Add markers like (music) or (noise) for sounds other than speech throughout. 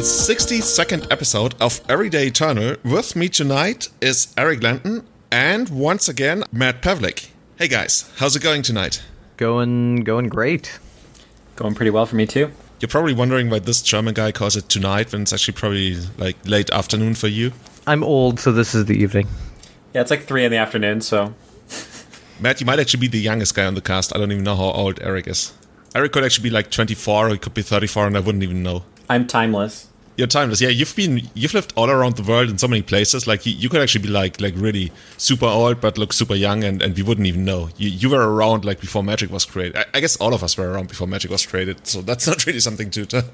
Welcome everyone to the 62nd episode of Everyday Eternal. With me tonight is Eric Lenton and once again Matt Pavlik. Hey guys, how's it going tonight? Going going great. Going pretty well for me too. You're probably wondering why this German guy calls it tonight when it's actually probably like late afternoon for you. I'm old, so this is the evening. Yeah, it's like three in the afternoon, so Matt, you might actually be the youngest guy on the cast. I don't even know how old Eric is. Eric could actually be like 24 or he could be 34 and I wouldn't even know. I'm timeless. You're timeless. Yeah, you've been you've lived all around the world in so many places. Like you, you could actually be like like really super old but look super young and, and we wouldn't even know. You you were around like before magic was created. I, I guess all of us were around before magic was created. So that's (laughs) not really something to, to,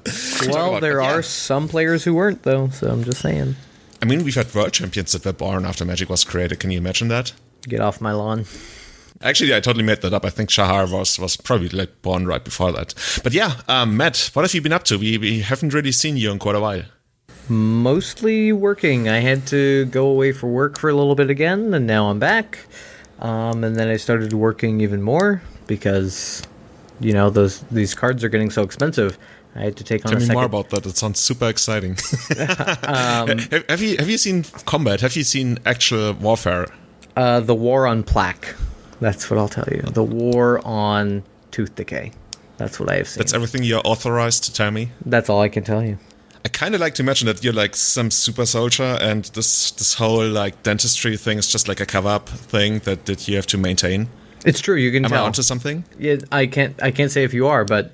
Well, about. there But yeah. are some players who weren't though, so I'm just saying. I mean, we've had world champions that were born after magic was created. Can you imagine that? Get off my lawn. Actually, I totally made that up. I think Shahar was was probably like born right before that. But yeah, um, Matt, what have you been up to? We we haven't really seen you in quite a while. Mostly working. I had to go away for work for a little bit again, and now I'm back. Um, and then I started working even more because, you know, those these cards are getting so expensive. I had to take on Tell a me second. more about that. It sounds super exciting. (laughs) Um, have, have you have you seen combat? Have you seen actual warfare? uh, the war on plaque. That's what I'll tell you. The war on tooth decay. That's what I have seen. That's everything you're authorized to tell me. That's all I can tell you. I kind of like to imagine that you're like some super soldier, and this this whole like dentistry thing is just like a cover up thing that, that you have to maintain. It's true. You can Am I tell. onto something? Yeah, I can't. I can't say if you are, but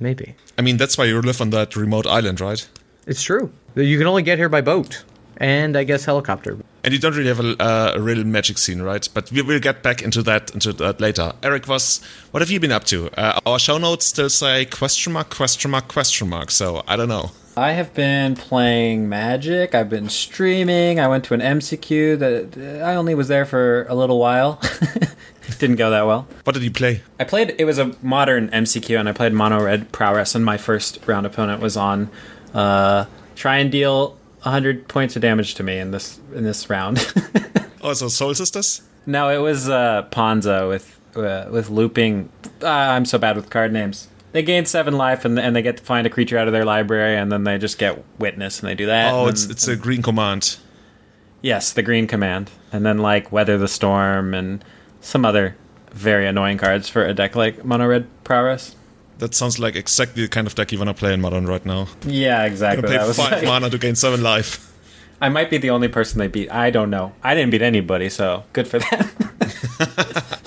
maybe I mean, that's why you live on that remote island, right? it's true. You can only get here by boat, and I guess helicopter. And you don't really have a, uh, a real magic scene, right? But we will get back into that into that later. Eric, was what have you been up to? Uh, our show notes still say question mark, question mark, question mark. So I don't know. I have been playing Magic. I've been streaming. I went to an MCQ that uh, I only was there for a little while. It (laughs) didn't go that well. What did you play? I played. It was a modern MCQ, and I played Mono Red Prowess. And my first round opponent was on uh, try and deal 100 points of damage to me in this in this round. (laughs) Oh, so Soul Sisters. no, it was uh, Ponzo with uh, with looping. Uh, I'm so bad with card names. They gain seven life, and and they get to find a creature out of their library, and then they just get witness, and they do that. Oh, it's then- it's a green command. yes, the green command, and then like weather the storm and some other very annoying cards for a deck like Mono Red Prowess. That sounds like exactly the kind of deck you want to play in Modern right now. Yeah, exactly. That five like- mana to gain seven life. I might be the only person they beat. I don't know. I didn't beat anybody, so good for them. (laughs)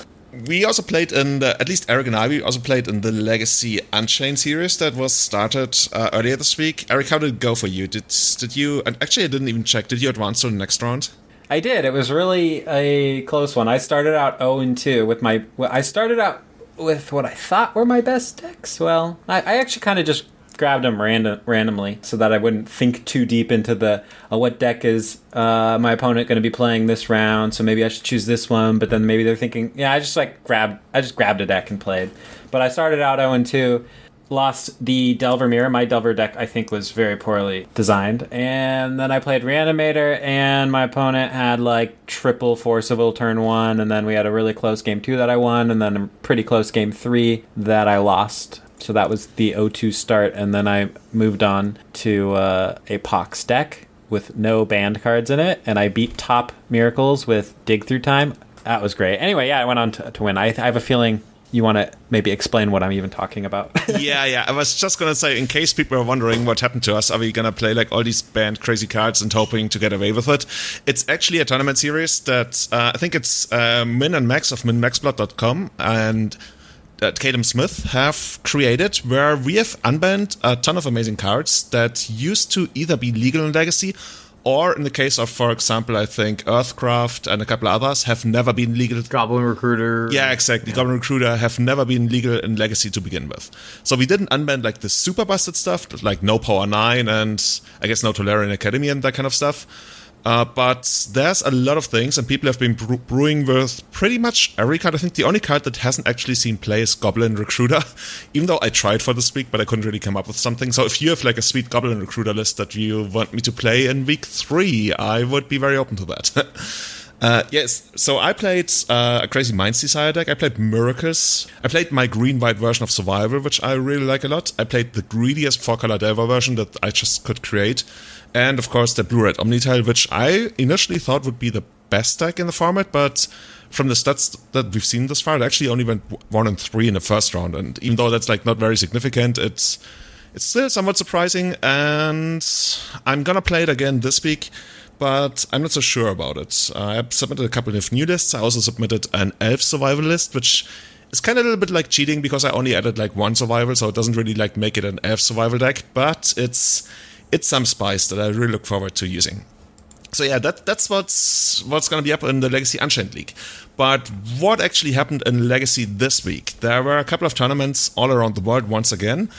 We also played in the, at least Eric and I, we also played in the Legacy Unchained series that was started uh, earlier this week. Eric, how did it go for you? Did did you? And actually, I didn't even check. Did you advance to the next round? I did. It was really a close one. I started out 0 and 2 with my. I started out with what I thought were my best decks. Well, I, I actually kind of just grabbed them random, randomly so that I wouldn't think too deep into the uh, what deck is uh, my opponent going to be playing this round. So maybe I should choose this one. But then maybe they're thinking, yeah, I just like grabbed. I just grabbed a deck and played. But I started out 0 and 2 lost the Delver Mirror. My Delver deck, I think, was very poorly designed. And then I played Reanimator, and my opponent had like triple Will turn one. And then we had a really close game two that I won, and then a pretty close game three that I lost. So that was the 0-2 start, and then I moved on to uh, a Pox deck with no banned cards in it, and I beat top Miracles with Dig Through Time. That was great. Anyway, yeah, I went on to, to win. I, I have a feeling you want to maybe explain what I'm even talking about. (laughs) yeah, yeah. I was just gonna say, in case people are wondering what happened to us, are we gonna play like all these banned crazy cards and hoping to get away with it? It's actually a tournament series that uh, I think it's uh, Min and Max of minmaxblood.com and that Kadem Smith have created, where we have unbanned a ton of amazing cards that used to either be legal in Legacy or in the case of, for example, I think Earthcraft and a couple others have never been legal Goblin Recruiter. yeah, exactly. Goblin Recruiter have never been legal in Legacy to begin with. So we didn't unban like the super busted stuff, like no Power 9 and I guess no Tolarian Academy and that kind of stuff. Uh, but there's a lot of things, and people have been bre- brewing with pretty much every card. I think the only card that hasn't actually seen play is Goblin Recruiter, (laughs) even though I tried for this week, but I couldn't really come up with something. So if you have like a sweet Goblin Recruiter list that you want me to play in week three, I would be very open to that. (laughs) Uh, yes, so I played uh, a Crazy Minds Desire deck. I played Miracles. I played my green-white version of Survival, which I really like a lot. I played the greediest four-color Delver version that I just could create. And, of course, the Blue-Red Omnitell, which I initially thought would be the best deck in the format, but from the stats that we've seen this far, it actually only went one and three in the first round. And even though that's like not very significant, it's it's still somewhat surprising. And I'm gonna play it again this week but I'm not so sure about it. I submitted a couple of new lists. I also submitted an elf survival list, which is kind of a little bit like cheating because I only added like one survival, so it doesn't really like make it an elf survival deck. But it's it's some spice that I really look forward to using. So yeah, that that's what's what's gonna be up in the Legacy Unchained League. But what actually happened in Legacy this week? There were a couple of tournaments all around the world once again.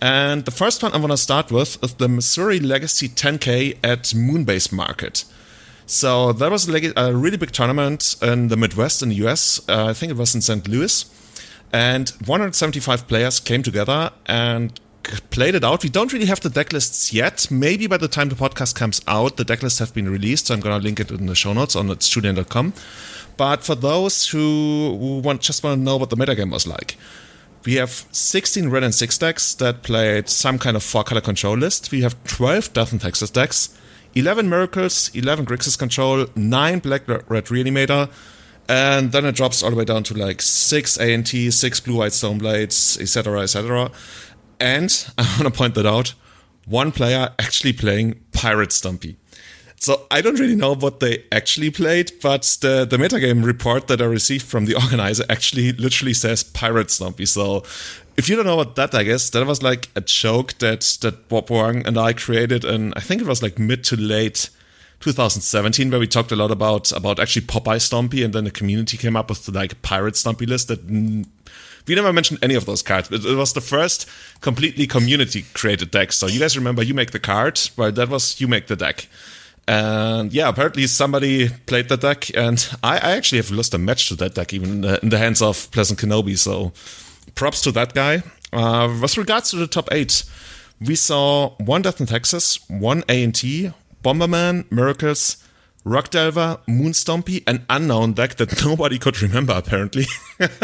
And the first one I want to start with is the Missouri Legacy 10K at Moonbase Market. So that was a really big tournament in the Midwest in the US. Uh, I think it was in St. Louis. And 175 players came together and played it out. We don't really have the deck lists yet. Maybe by the time the podcast comes out, the deck lists have been released. So I'm going to link it in the show notes on itsjulian.com. But for those who, want, just want to know what the metagame was like, we have 16 Wrenn and 6 decks that played some kind of 4 color control list. We have 12 Death and Taxes decks, 11 Miracles, 11 Grixis Control, 9 Black Red Reanimator, and then it drops all the way down to like 6 ANT, 6 Blue White Stoneblades, etc., etc. And (laughs) I want to point that out one player actually playing Pirate Stumpy. So I don't really know what they actually played, but the, the metagame report that I received from the (laughs) organizer actually literally says Pirate Stumpy. So if you don't know what that I guess that was like a joke that, that Bob Huang and I created and I think it was like mid to late 2017 where we talked a lot about about actually Popeye Stumpy and then the community came up with like Pirate Stumpy list that we never mentioned any of those cards. It, it was the first completely community created deck. So you guys remember you make the card, well that was you make the deck. And yeah, apparently somebody played the deck, and I, I actually have lost a match to that deck, even in the, in the hands of Pleasant Kenobi. So props to that guy. Uh, with regards to the top eight, we saw one Death and Taxes, one A and T, Bomberman, Miracles, Rock Delver, Moonstompy, an unknown deck that (laughs) nobody could remember apparently,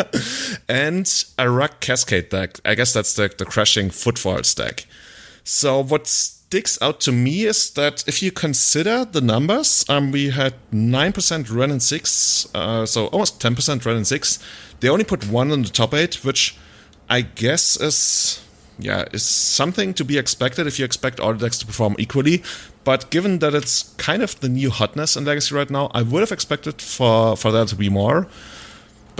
(laughs) and a Rock Cascade deck. I guess that's the, the Crashing Footfalls deck. So what sticks out to me is that if you consider the numbers, um, we had 9% Wrenn and 6, uh, so almost 10% Wrenn and 6. They only put one in the top 8, which I guess is yeah, is something to be expected if you expect all decks to perform equally. But given that it's kind of the new hotness in Legacy right now, I would have expected for, for there to be more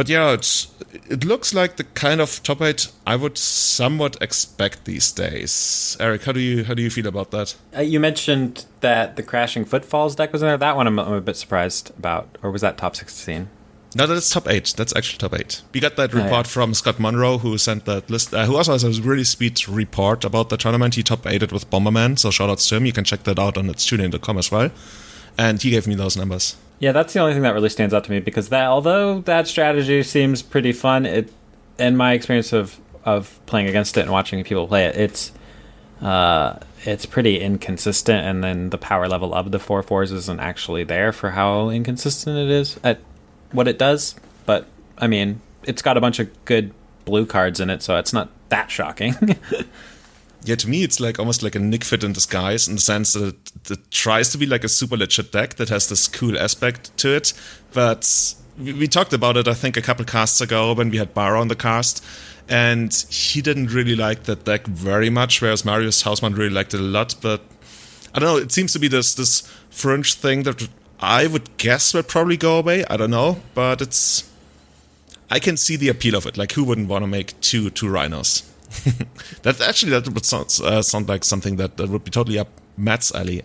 but yeah, it's it looks like the kind of top eight I would somewhat expect these days. Eric, how do you how do you feel about that? Uh, you mentioned that the crashing footfalls deck was in there. That one I'm, I'm a bit surprised about, or was that top sixteen? No, that's top eight. That's actually top eight. We got that report oh, yeah. from Scott Monroe, who sent that list, uh, who also has a really sweet report about the tournament. He top eighted with Bomberman, so shout out to him. You can check that out on itsjulian.com as well. And he gave me those numbers. Yeah, that's the only thing that really stands out to me because that although that strategy seems pretty fun, it in my experience of of playing against it and watching people play it, it's uh, it's pretty inconsistent, and then the power level of the four fours isn't actually there for how inconsistent it is at what it does. But I mean, it's got a bunch of good blue cards in it, so it's not that shocking. (laughs) yeah, to me, it's like almost like a Nic Fit in disguise in the sense that it, it, tries to be like a super legit deck that has this cool aspect to it. But we, we talked about it, I think, a couple casts ago when we had Barra on the cast, and he didn't really like that deck very much, whereas Marius Hausmann really liked it a lot. But I don't know, it seems to be this this fringe thing that I would guess would probably go away. I don't know, but it's. I can see the appeal of it. Like, who wouldn't want to make two two rhinos? (laughs) that actually that would sound, uh, sound like something that, that would be totally up Matt's alley.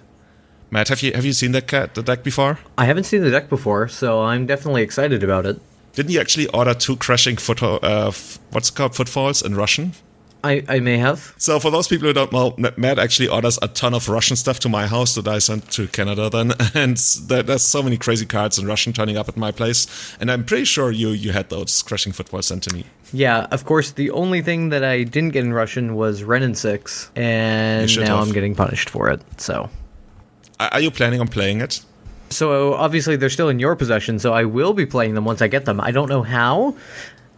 Matt, have you have you seen that cat, the deck before? I haven't seen the deck before, so I'm definitely excited about it. Didn't you actually order two crashing foot uh, what's it called footfalls in Russian? I, I may have. So for those people who don't know, Matt actually orders a ton of Russian stuff to my house that I sent to Canada then, (laughs) and there's so many crazy cards in Russian turning up at my place, and I'm pretty sure you you had those crashing footfalls sent to me. Yeah, of course. The only thing that I didn't get in Russian was Wrenn and Six, and now have. I'm getting punished for it. So, are you planning on playing it? So obviously they're still in your possession, so I will be playing them once I get them. I don't know how,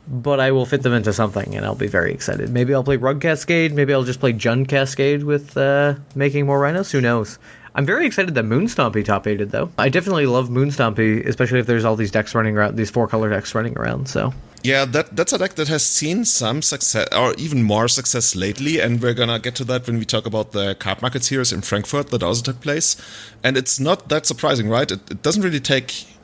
but I will fit them into something, and I'll be very excited. Maybe I'll play Rug Cascade. Maybe I'll just play Jun Cascade with uh, making more rhinos. Who knows? I'm very excited that Moonstompy top aided though. I definitely love Moonstompy, especially if there's all these decks running around, these four color decks running around. So Yeah, that that's a deck that has seen some success or even more success lately, and we're gonna get to that when we talk about the card market series in Frankfurt that also took place. And it's not that surprising, right? It, it doesn't really take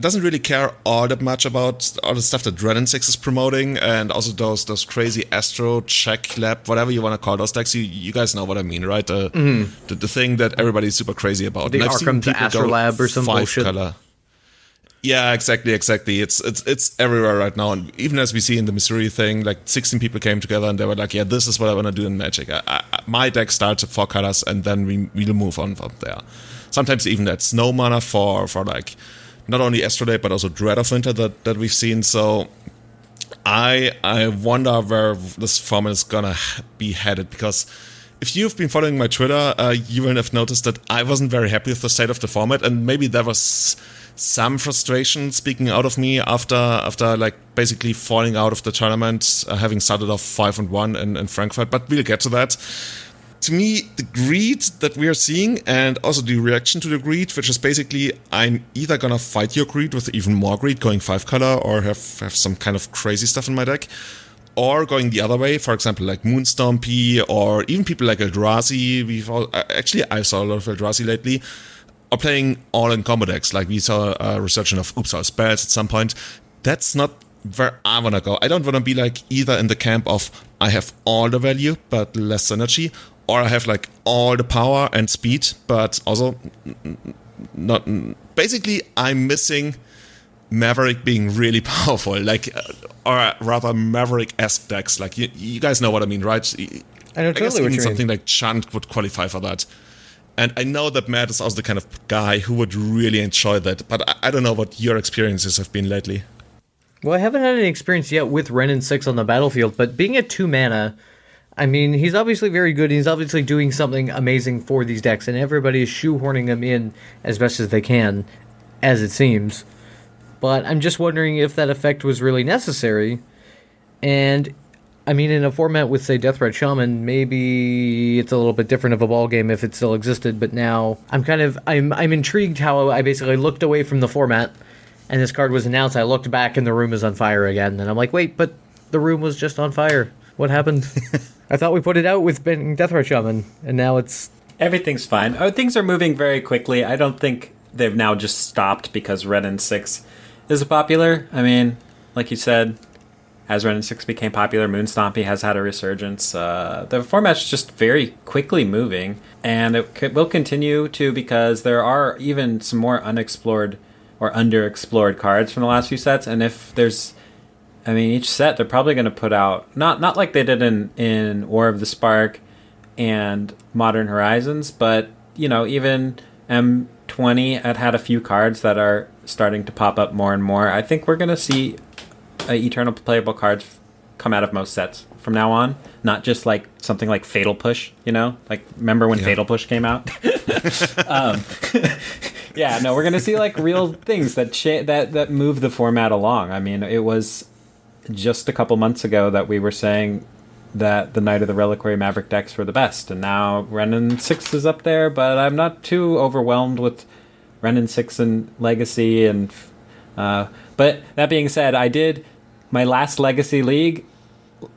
doesn't really care all that much about all the stuff that Wrenn and Six is promoting, and also those those crazy Astro Check Lab, whatever you want to call those decks. You you guys know what I mean, right? The mm-hmm. the, the thing that everybody's super crazy about. The And I've seen Arkham's people go or some bullshit. color. Yeah, exactly, exactly. It's it's it's everywhere right now, and even as we see in the Missouri thing, like 16 people came together and they were like, "Yeah, this is what I want to do in Magic. I, I, my deck starts at four colors, and then we we'll move on from there. Sometimes even that snow mana for for like not only Astrolabe but also Dead of Winter that that we've seen. So I I wonder where this format is gonna be headed because if you've been following my Twitter, uh, you will have noticed that I wasn't very happy with the state of the format, and maybe there was some frustration speaking out of me after after like basically falling out of the tournament, uh, having started off five and one in, in Frankfurt. But we'll get to that. To me, the greed that we are seeing, and also the reaction to the greed, which is basically I'm either gonna fight your greed with even more greed, going five color, or have have some kind of crazy stuff in my deck or going the other way, for example, like Moonstompy, or even people like Eldrazi. We've all, uh, actually I saw a lot of Eldrazi lately, are playing all in combo decks. Like we saw a resurgence of Oops All Spells at some point. That's not where I wanna go. I don't wanna be like either in the camp of I have all the value but less energy, or I have like all the power and speed, but also not. Basically, I'm missing. Maverick being really (laughs) powerful, like, uh, or rather Maverick-esque decks. Like you, you guys know what I mean, right? I know I guess totally what even you something mean. like Chant would qualify for that. And I know that Matt is also the kind of guy who would really enjoy that, but I, I don't know what your experiences have been lately. Well, I haven't had any experience yet with Wrenn and six on the battlefield, but being a two mana, I mean, he's obviously very good. He's obviously doing something amazing for these decks, and everybody is shoehorning him in as best as they can, as it seems. But I'm just wondering if that effect was really necessary. And I mean, in a format with say Death Shaman, maybe it's a little bit different of a ball game if it still existed. But now I'm kind of I'm I'm intrigued how I basically looked away from the format, and this card was announced. I looked back and the room is on fire again, and I'm like, wait, but the room was just on fire. What happened? (laughs) I thought we put it out with Ben Deathrite Shaman, and now it's Everything's fine. Oh, things are moving very quickly. I don't think they've now just stopped because Wrenn and 6 is popular. I mean, like you said, as Wrenn and 6 became popular, Moonstompy has had a resurgence. Uh, the format's just very quickly moving, and it c- will continue to because there are even some more unexplored or underexplored cards from the last few sets. And if there's I mean, each set they're probably going to put out not not like they did in in War of the Spark and Modern Horizons, but you know, even M20 had had a few cards that are starting to pop up more and more. I think we're going to see uh, eternal playable cards come out of most sets from now on, not just like something like Fatal Push, you know? Like remember when Yeah. Fatal Push came out? (laughs) um, (laughs) yeah, no, we're going to see like real things that cha- that that move the format along. I mean, it was just a couple months ago that we were saying that the Knight of the Reliquary Maverick decks were the best, and now Wrenn and Six is up there. But I'm not too overwhelmed with Wrenn and Six and Legacy, and uh, but that being said, I did my last Legacy League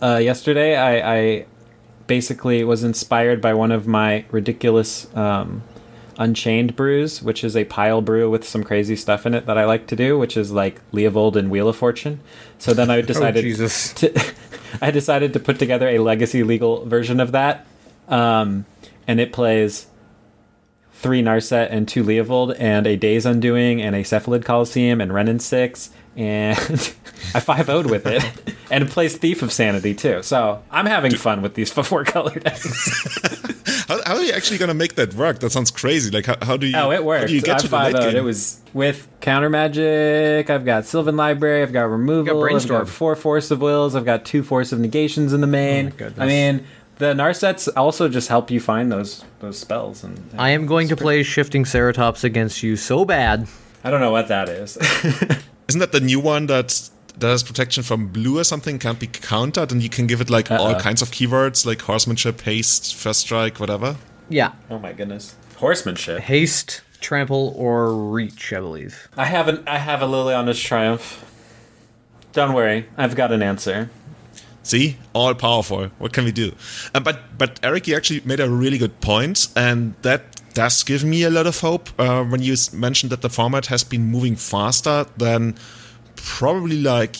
uh, yesterday. I, I basically was inspired by one of my ridiculous um, Unchained brews, which is a pile brew with some crazy stuff in it that I like to do, which is like Leovold and Wheel of Fortune. So then I (laughs) decided Jesus. (laughs) to, I decided to put together a legacy legal version of that, um, and it plays three Narset and two Leovold and a Days Undoing and a Cephalid Coliseum and Wrenn and Six, and (laughs) I five would with it, and it plays Thief of Sanity too. So I'm having fun with these four color decks. How, how are you actually going to make that work? That sounds crazy. Like, how, how do you? Oh, it worked. you get I to the five late game? It was with counter magic. I've got Sylvan Library. I've got removal. I've got four force of wills. I've got two force of negations in the main. Oh. I mean, the Narsets also just help you find those those spells. And, and I am going to it's play Shifting Ceratops against you so bad. I don't know what that is. (laughs) Isn't that the new one that that has protection from blue or something? Can't be countered, and you can give it like all Uh-uh. kinds of keywords like horsemanship, haste, first strike, whatever. Yeah. oh my goodness, horsemanship. Haste, trample, or reach, I believe. I haven't. I have a Liliana's triumph. Don't worry, I've got an answer. See, all powerful. What can we do? Uh, but but Eric, you actually made a really good point, and that does give me a lot of hope uh, when you mentioned that the format has been moving faster than probably like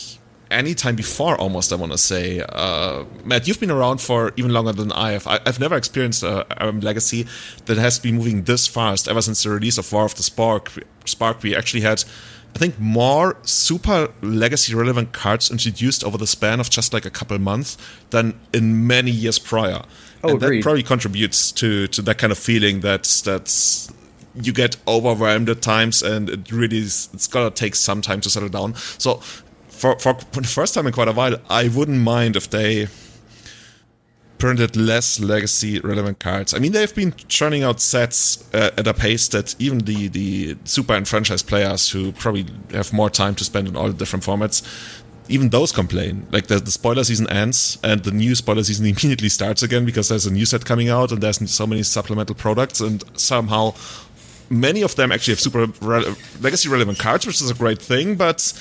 any time before. Almost, I want to say. Uh, Matt, you've been around for even longer than I have. I, I've never experienced a, a legacy that has been moving this fast ever since the release of War of the Spark. Spark, we actually had. I think more super legacy relevant cards introduced over the span of just like a couple months than in many years prior. Oh, and that probably contributes to to that kind of feeling that that's you get overwhelmed at times and it really is, it's gonna take some time to settle down. So for, for the first time in quite a while, I wouldn't mind if they printed less legacy relevant cards. I mean, they've been churning out sets uh, at a pace that even the, the super franchise players who probably have more time to spend on all the different formats, even those complain. Like the, the spoiler season ends and the new spoiler season (laughs) immediately starts again because there's a new set coming out and there's so many supplemental products and somehow many of them actually have super rele- legacy relevant cards, which is a great thing, but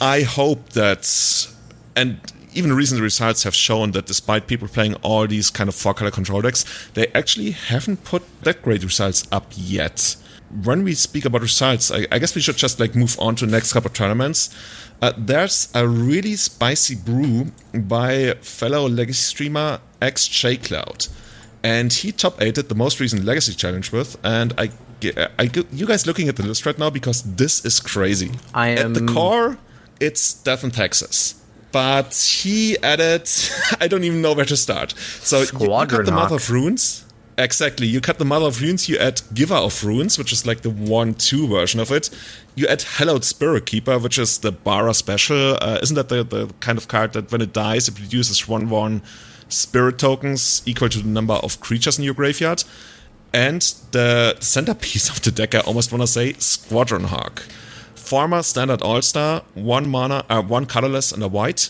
I hope that, and even recent results have shown that despite people playing all these kind of four color control decks, they actually haven't put that great results up yet. When we speak about results, I, I guess we should just like move on to the next couple of tournaments. Uh, there's a really spicy brew by fellow legacy streamer XJ Cloud, and he top eighted the most recent legacy challenge with. And I, I, you guys looking at the list right now because this is crazy. I at the am- core it's Death and Taxes. But he added, (laughs) I don't even know where to start. So you, you cut the Mother of Runes. Exactly. You cut the Mother of Runes, you add Giver of Runes, which is like the 1 2 version of it. You add Hallowed Spirit Keeper, which is the Bara special. Uh, isn't that the, the kind of card that when it dies, it produces 1 1 spirit tokens equal to the number of creatures in your graveyard? And the centerpiece (laughs) of the deck, I almost want to say, Squadron Hawk former standard all star, one mana, uh, one colorless, and a white.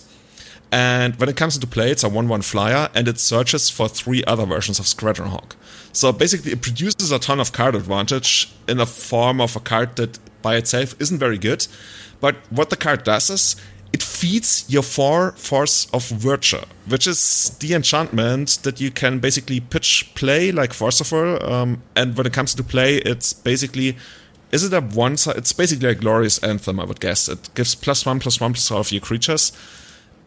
And when it comes into play, it's a 1 1 flyer and it searches for three other versions of Squadron Hawk. So basically, it produces a ton of card advantage in the form of a card that by itself isn't very good. But what the card does is it feeds your four Force of Virtue, which is the enchantment that you can basically pitch play like Force of Will. Um, and when it comes to play, it's basically is it a one side? It's basically a glorious anthem, I would guess. It gives plus one, plus one, plus all of your creatures.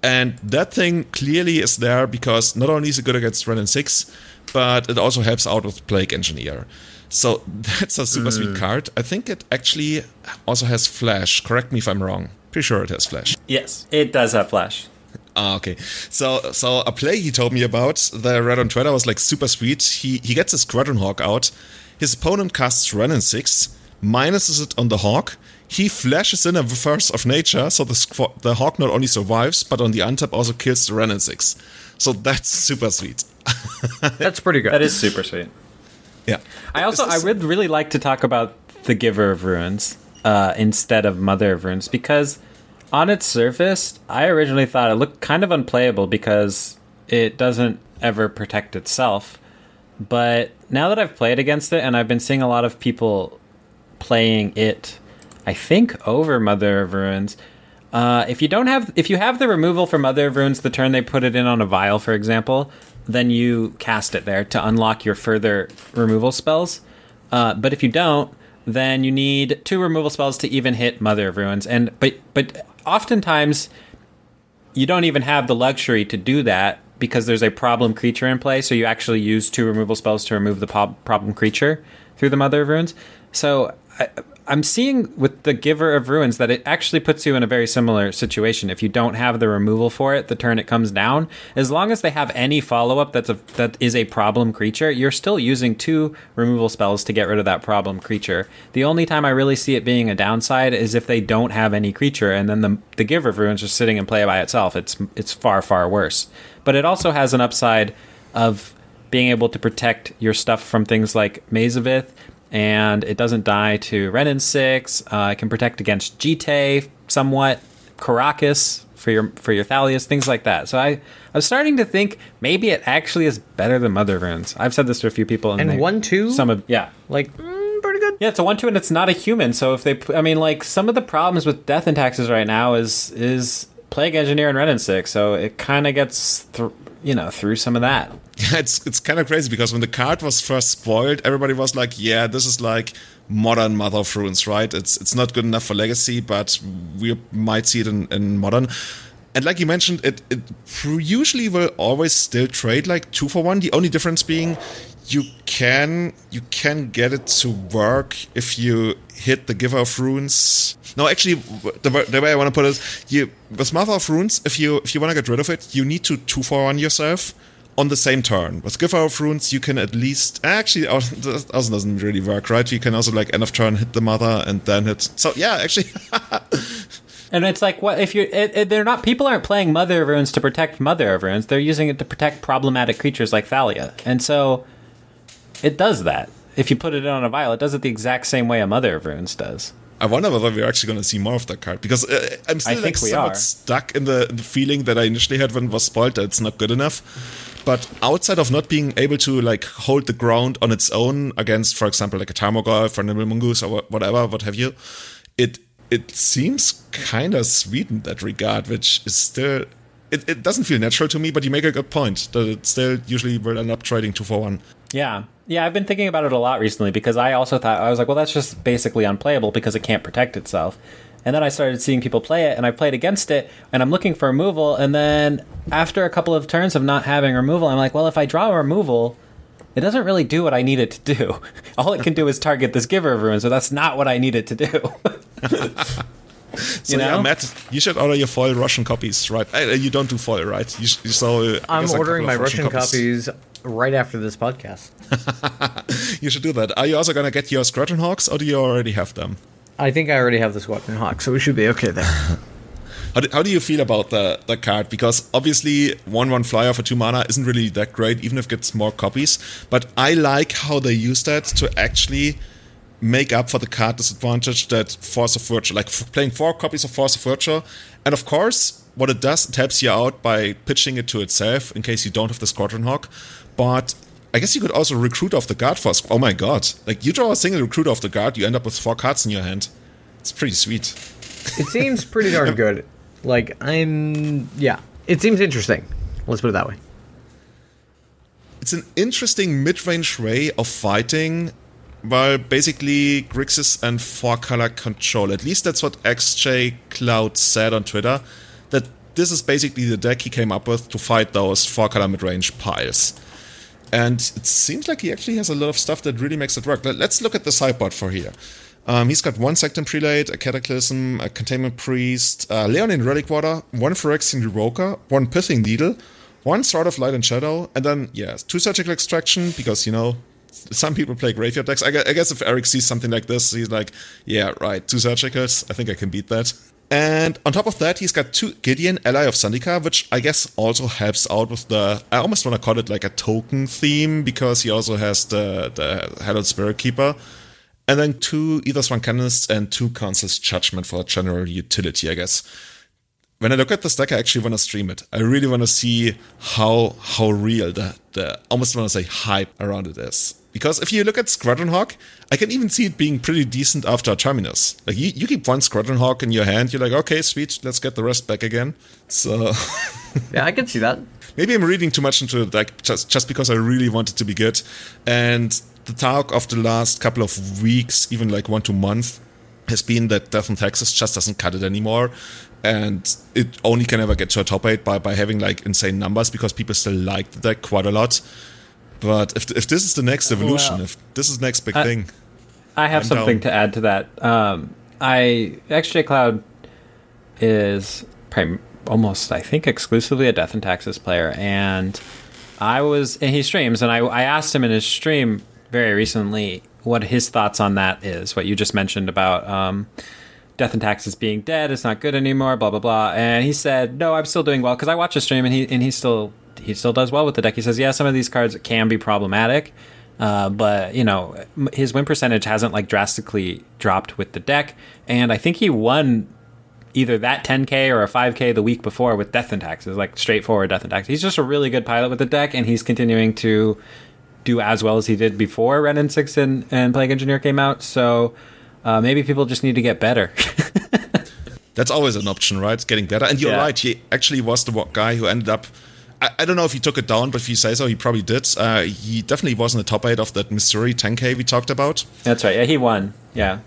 And that thing clearly is there because not only is it good against Wrenn and 6, but it also helps out with Plague Engineer. So (laughs) that's a super sweet card. I think it actually also has Flash. Correct me if I'm wrong. Pretty sure it has Flash. Yes, it does have flash. Ah, okay. So, so a play he told me about that I read on Twitter was like super sweet. He he gets his Squadron Hawk out. His opponent casts Wrenn and six, minuses it on the Hawk. He flashes in a force of nature, so the squ- the Hawk not only survives, but on the untap also kills the Wrenn and six. So that's super sweet. (laughs) That's pretty good. That is super sweet. Yeah. I also Is I would really like to talk about the Giver of Runes uh, instead of Mother of Runes because on its surface, I originally thought it looked kind of unplayable because it doesn't ever protect itself. But now that I've played against it and I've been seeing a lot of people playing it, I think over Mother of Runes. Uh, if you don't have, if you have the removal for Mother of Runes the turn they put it in on a vial, for example, then you cast it there to unlock your further removal spells. Uh, but if you don't, then you need two removal spells to even hit Mother of Runes. And but but oftentimes you don't even have the luxury to do that because there's a problem creature in play. So you actually use two removal spells to remove the prob- problem creature through the Mother of Runes. So I, I'm seeing with the Giver of Runes that it actually puts you in a very similar situation. If you don't have the removal for it the turn it comes down, as long as they have any follow up that's a that is a problem creature, you're still using two removal spells to get rid of that problem creature. The only time I really see it being a downside is if they don't have any creature, and then the the Giver of Runes is sitting in play by itself. It's it's far far worse. But it also has an upside of being able to protect your stuff from things like Maze of Ith, and it doesn't die to Wrenn and 6. Uh, it can protect against Jitte somewhat, Karakas for your for your Thalias, things like that. So I, I was starting to think maybe it actually is better than Mother Runes. I've said this to a few people, and, And they- one, two? some of yeah. Like, mm, pretty good. Yeah, it's a one two, and it's not a human. So if they, I mean, like some of the problems with death and taxes right now is is plague engineer and Wrenn and six. So it kind of gets thr you know through some of that. (laughs) it's it's kind of crazy because when the card was first spoiled, everybody was like, "Yeah, this is like modern Mother of Runes, right? It's it's not good enough for Legacy, but we might see it in, in modern." And like you mentioned, it, it usually will always still trade like two for one. The only difference being you can you can get it to work if you hit the giver of runes. No, actually, the, the way I want to put it, you with Mother of Runes, if you if you want to get rid of it, you need to two for one yourself on the same turn. With Giver of Runes, you can at least actually oh, (laughs) that also doesn't really work, right? You can also like end of turn hit the mother and then hit. So yeah, actually, (laughs) And it's like, what if you're? They're not. People aren't playing Mother of Runes to protect Mother of Runes. They're using it to protect problematic creatures like Thalia. And so, it does that. If you put it on a vial, it does it the exact same way a Mother of Runes does. I wonder whether we're actually going to see more of that card because uh, I'm still think like somewhat are. stuck in the, the feeling that I initially had when it was spoiled that it's not good enough. But outside of not being able to like hold the ground on its own against, for example, like a Tarmogoyf or Nimble Mongoose or whatever, what have you, it it seems kind of sweet in that regard, which is still. It, it doesn't feel natural to me, but you make a good point that it still usually will end up trading two for one. Yeah. Yeah, I've been thinking about it a lot recently because I also thought I was like, well, that's just basically unplayable because it can't protect itself. And then I started seeing people play it, and I played against it, and I'm looking for removal. And then after a couple of turns of not having removal, I'm like, well, if I draw a removal, it doesn't really do what I need it to do. (laughs) All it can do is target this Giver of Runes, so that's not what I need it to do. (laughs) So You yeah. Matt, you should order your foil Russian copies, right? Uh, you don't do foil, right? You, sh- you uh, I I'm ordering my couple of Russian copies right after this podcast. (laughs) You should do that. Are you also gonna get your Squadron Hawks, or do you already have them? I think I already have the Squadron Hawk, so we should be okay there. (laughs) How do, how do you feel about the, the card? Because obviously, 1 1 flyer for 2 mana isn't really that great, even if it gets more copies. But I like how they use that to actually make up for the card disadvantage that Force of Virtue, like playing 4 copies of Force of Virtue. And of course, what it does, it helps you out by pitching it to itself in case you don't have the Squadron Hawk. But I guess you could also Recruiter of the Guard force. Oh my god. Like, you draw a single Recruiter of the Guard, you end up with 4 cards in your hand. It's pretty sweet. it seems pretty darn (laughs) good. Like I'm, yeah, it seems interesting. Let's put it that way. it's an interesting mid-range way of fighting while basically Grixis and four color control. At least that's what XJ Cloud said on Twitter. This is basically the deck he came up with to fight those four color mid-range piles. And it seems like he actually has a lot of stuff that really makes it work. Let- Let's look at the sideboard for here. Um, he's got one Sanctum Prelate, a Cataclysm, a Containment Priest, uh, Leonin Relic-Warder, one Phyrexian Revoker, one Pithing Needle, one Sword of Light and Shadow, and then, yeah, two Surgical Extraction, because, you know, some people play graveyard decks. I gue- I guess if Eric sees something like this, he's like, yeah, right, two Surgicals, I think I can beat that. (laughs) And on top of that, he's got two Gideon, Ally of Zendikar, which I guess also helps out with the. I almost want to call it like a token theme because he also has the the Hallowed Spirit Keeper, and then two Ethersworn Canonists and two Council's Judgment for general utility, I guess. When I look at this deck, I actually want to stream it. I really want to see how how real the the almost want to say hype around it is. Because if you look at Squadron Hawk, I can even see it being pretty decent after Terminus. Like you, you keep one Squadron Hawk in your hand, you're like, okay, sweet, let's get the rest back again. So (laughs) Yeah, I can see that. maybe I'm reading too much into it, like just just because I really want it to be good. And the talk of the last couple of weeks, even like one to month, has been that Death and Taxes just doesn't cut it anymore. And it only can ever get to a top eight by, by having like insane numbers because people still like the deck quite a lot. But if, if this is the next evolution, Well, if this is the next big I- thing, I have I'm something down. to add to that. Um, I XJ Cloud is prim- almost, I think, exclusively a Death and Taxes player, and I was, and he streams, and I, I asked him in his stream very recently what his thoughts on that is. What you just mentioned about um, Death and Taxes being dead, it's not good anymore, blah blah blah, and he said, "No, I'm still doing well because I watch his stream, and he and he's still he still does well with the deck. He says, yeah, some of these cards can be problematic, uh, but you know his win percentage hasn't like drastically dropped with the deck, and I think he won either that 10k or a 5k the week before with death and taxes, like straightforward death and taxes. He's just a really good pilot with the deck, and he's continuing to do as well as he did before Wrenn and Six and, and Plague Engineer came out. So uh, maybe people just need to get better. (laughs) That's always an option, right? Getting better. And you're Yeah. right. He actually was the guy who ended up. I, I don't know if he took it down, but if you say so, he probably did. Uh, he definitely was in the top eight of that Missouri 10K we talked about. That's right. Yeah, he won. Yeah.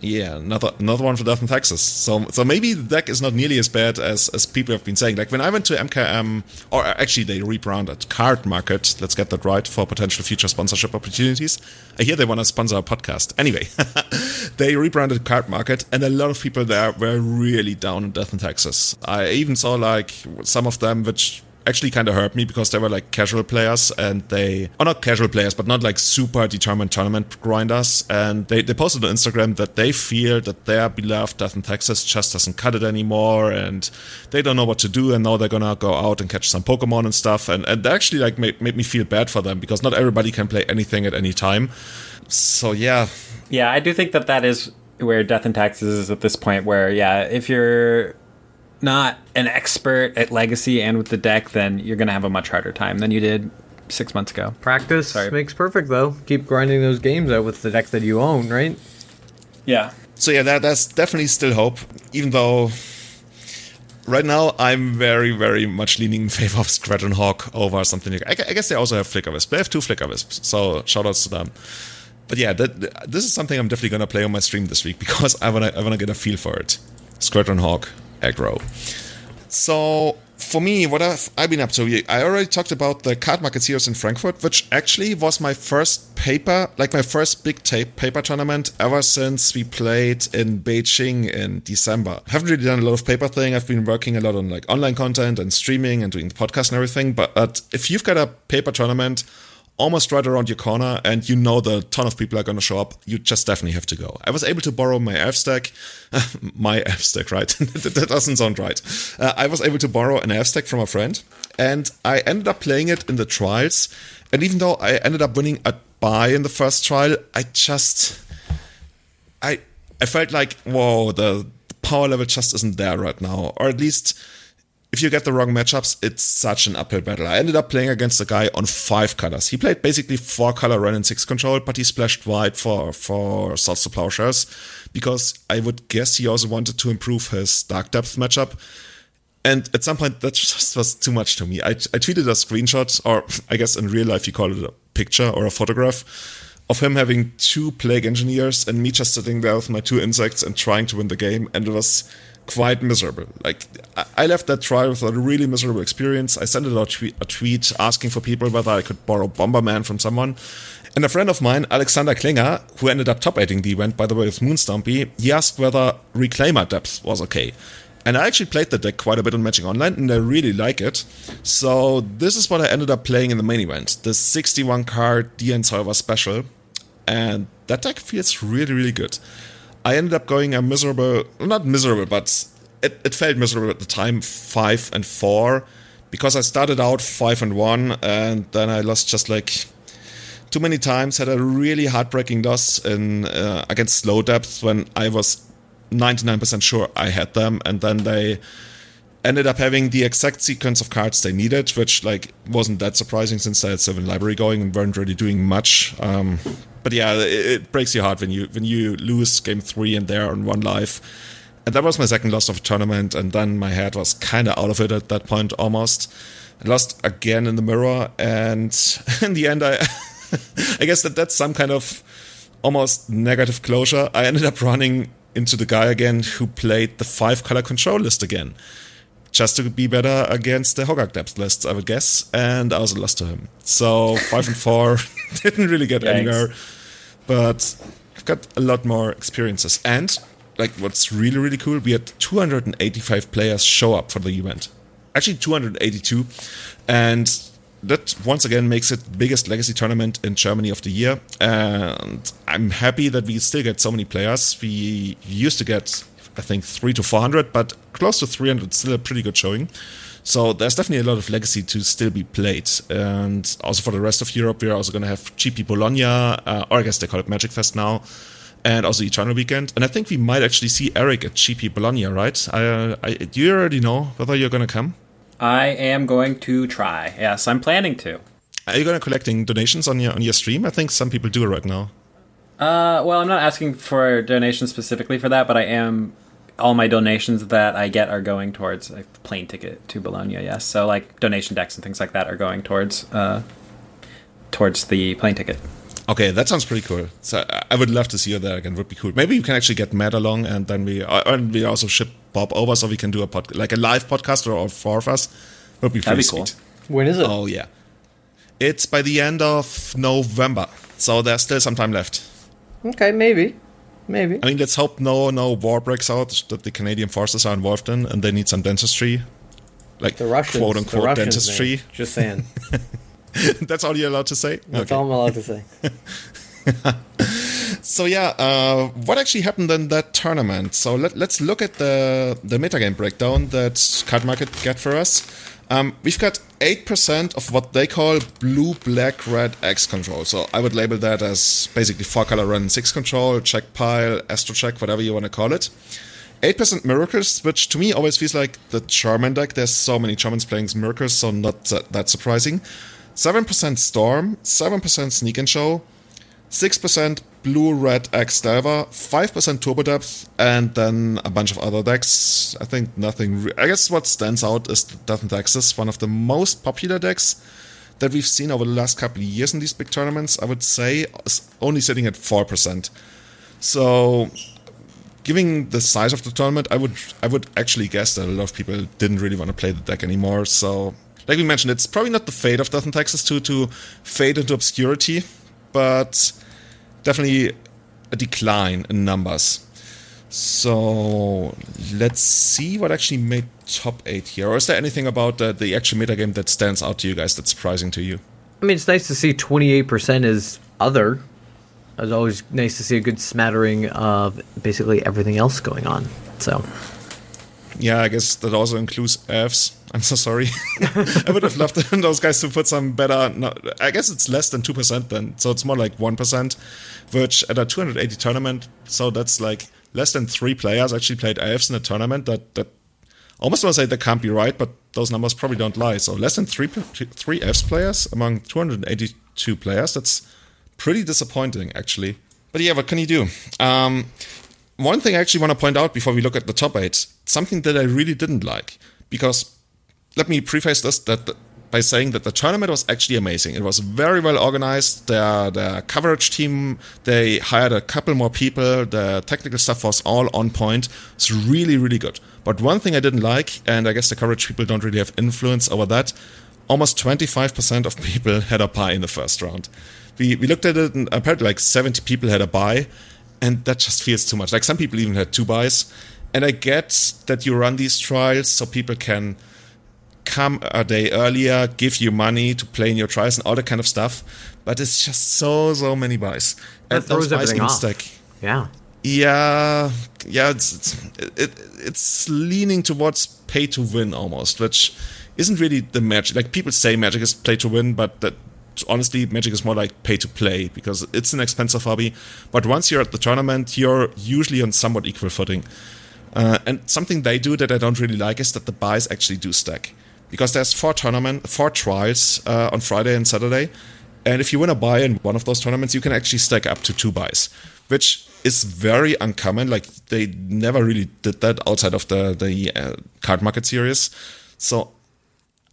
Yeah, another another one for Death and Taxes. So so maybe the deck is not nearly as bad as as people have been saying. Like when I went to MKM, or actually they rebranded Card Market. Let's get that right for potential future sponsorship opportunities. I hear they want to sponsor a podcast. Anyway, (laughs) they rebranded Card Market, and a lot of people there were really down in Death and Taxes. I even saw like some of them which actually kind of hurt me because they were like casual players and they are not casual players but not like super determined tournament grinders. And they, they posted on instagram that they feel that their beloved death and taxes just doesn't cut it anymore and they don't know what to do and now they're gonna go out and catch some pokemon and stuff. And, and that actually like made, made me feel bad for them because not everybody can play anything at any time. So yeah. Yeah, I do think that that is where Death and Taxes is at this point. Where yeah, if you're not an expert at Legacy and with the deck, then you're gonna have a much harder time than you did six months ago. Practice Sorry. makes perfect, though. Keep grinding those games out with the deck that you own, right? Yeah. so yeah, that, that's definitely still hope, even though right now I'm very, very much leaning in favor of Squadron Hawk over something like I, I guess they also have Flicker Wisp. They have two Flicker Wisps, so shout outs to them. But yeah, that, this is something I'm definitely gonna play on my stream this week (laughs) because I wanna I wanna get a feel for it. Squadron Hawk aggro. So for me, what I've, I've been up to, I already talked about the card market series in Frankfurt, which actually was my first paper, like my first big tape paper tournament ever since we played in Beijing in December. I haven't really done a lot of paper thing. I've been working a lot on like online content and streaming and doing the podcast and everything. But, but if you've got a paper tournament almost right around your corner and you know the ton of people are going to show up, you just definitely have to go. I was able to borrow my F stack, (laughs) my F stack, right? (laughs) that doesn't sound right. Uh, I was able to borrow an F stack from a friend and I ended up playing it in the trials. And even though I ended up winning a buy in the first trial, I just, I, I felt like, whoa, the, the power level just isn't there right now. Or at least, if you get the wrong matchups, it's such an uphill battle. I ended up playing against a guy on five colors. He played basically four color Wrenn and six control, but he splashed white for for Swords to Plowshares because I would guess he also wanted to improve his dark depth matchup. And at some point, that (laughs) just was too much to me. I, I tweeted a screenshot, or I guess in real life you call it a picture or a photograph, of him having two plague engineers and me just sitting there with my two insects and trying to win the game. And it was quite miserable. Like I- left that trial with a really miserable experience. I sent out a tweet, a tweet asking for people whether I could borrow Bomberman from someone. And a friend of mine, Alexander Klinger, who ended up top 8ing the event, by the way, with Moonstompy, he asked whether Reclaimer depth was okay. And I actually played the deck quite a bit on Magic Online, and I really like it. So this is what I ended up playing in the main event, the 61 card DN Solver special. And that deck feels really, really good. I ended up going a miserable, not miserable, but it, it felt miserable at the time, five and four, because I started out five and one, and then I lost just like too many times. Had a really heartbreaking loss in uh, against slow depth when I was 99% sure I had them, and then they ended up having the exact sequence of cards they needed, which like wasn't that surprising since they had Sylvan Library going and weren't really doing much. Um, but yeah, it, it breaks your heart when you when you lose game three and they're on one life. And that was my second loss of a tournament, and then my head was kind of out of it at that point almost. I lost again in the mirror, and (laughs) in the end, I (laughs) I guess that that's some kind of almost negative closure. I ended up running into the guy again who played the five color control list again just to be better against the Hogak depth lists, I would guess. And I also lost to him. So five and four (laughs) didn't really get Yikes. anywhere. But I've got a lot more experiences. And like what's really, really cool, we had 285 players show up for the event. Actually 282. And that once again makes it biggest legacy tournament in Germany of the year. And I'm happy that we still get so many players. We used to get I think three to four hundred, but close to three hundred, still a pretty good showing. So there's definitely a lot of legacy to still be played, and also for the rest of Europe, we're also going to have GP Bologna, uh, or I guess they call it Magic Fest now, and also Eternal Weekend. And I think we might actually see Eric at GP Bologna, right? I, I, do you already know whether you're going to come? I am going to try. Yes, I'm planning to. Are you going to collecting donations on your on your stream? I think some people do it right now. Uh, well, I'm not asking for donations specifically for that, but I am. All my donations that I get are going towards a plane ticket to Bologna. Yes, so like donation decks and things like that are going towards uh, towards the plane ticket. Okay, that sounds pretty cool. So I would love to see you there again. Would be cool. Maybe you can actually get Matt along, and then we uh, and we also ship Bob over, so we can do a pod like a live podcast or all four of us. Would be pretty That'd be cool. sweet. When is it? Oh yeah, it's by the end of November, so there's still some time left. Okay, maybe, maybe. I mean, let's hope no no war breaks out that the Canadian forces are involved in, and they need some dentistry, like The Russians, quote unquote Russians, dentistry. man. Just saying. (laughs) That's all you're allowed to say. That's Okay. all I'm allowed to say. (laughs) So yeah, uh, what actually happened in that tournament? So let, let's look at the the metagame breakdown that Cardmarket get for us. Um, we've got eight percent of what they call blue, black, red X control. So I would label that as basically four color Wrenn six control, Czech Pile, Astro Czech, whatever you want to call it. 8% Miracles, which to me always feels like the Charmin deck. There's so many Charmins playing Miracles, so not that surprising. 7% Storm, 7% Sneak and Show, 6% Blue Red X Delver, 5% Turbo Depth, and then a bunch of other decks. I think nothing. Re- I guess what stands out is Death and Taxes, one of the most popular decks that we've seen over the last couple of years in these big tournaments. I would say is only sitting at 4%. So given the size of the tournament, I would I would actually guess that a lot of people didn't really want to play the deck anymore. So, like we mentioned, it's probably not the fate of Death and Taxes to to fade into obscurity, but definitely a decline in numbers. So let's see what actually made top eight here. Or is there anything about the, the actual metagame that stands out to you guys that's surprising to you? I mean, it's nice to see 28% is other. It's always nice to see a good smattering of basically everything else going on. So, Yeah, I guess that also includes Elves. (laughs) I'm so sorry. (laughs) I would have loved (laughs) those guys to put some better. No, I guess it's less than two percent then, so it's more like one percent. Which at a 280 tournament, so that's like less than three players actually played Elves in a tournament. That that almost want to say that can't be right, but those numbers probably don't lie. So less than three three Elves players among 282 players. That's pretty disappointing, actually. But yeah, what can you do? Um, one thing I actually want to point out before we look at the top eight, something that I really didn't like, because let me preface this that by saying that the tournament was actually amazing. It was very well organized. The the coverage team they hired a couple more people. The technical stuff was all on point. It's really really good. But one thing I didn't like, and I guess the coverage people don't really have influence over that. Almost 25% of people (laughs) had a buy in the first round. We we looked at it and apparently like 70 people had a buy, and that just feels too much. Like some people even had two buys. And I get that you run these trials so people can come a day earlier, give you money to play in your trials and all that kind of stuff. But it's just so so many buys. That And those buys everything even off. stack. yeah. Yeah, yeah, it's it's, it, it's leaning towards pay to win almost, which isn't really the magic. Like people say, magic is play to win, but that honestly, magic is more like pay to play because it's an expensive hobby. But once you're at the tournament, you're usually on somewhat equal footing. Uh, and something they do that I don't really like is that the buys actually do stack because there's four tournament, four trials uh, on Friday and Saturday, and if you win a buy in one of those tournaments, you can actually stack up to two buys, which is very uncommon. Like they never really did that outside of the the uh, Cardmarket Series. So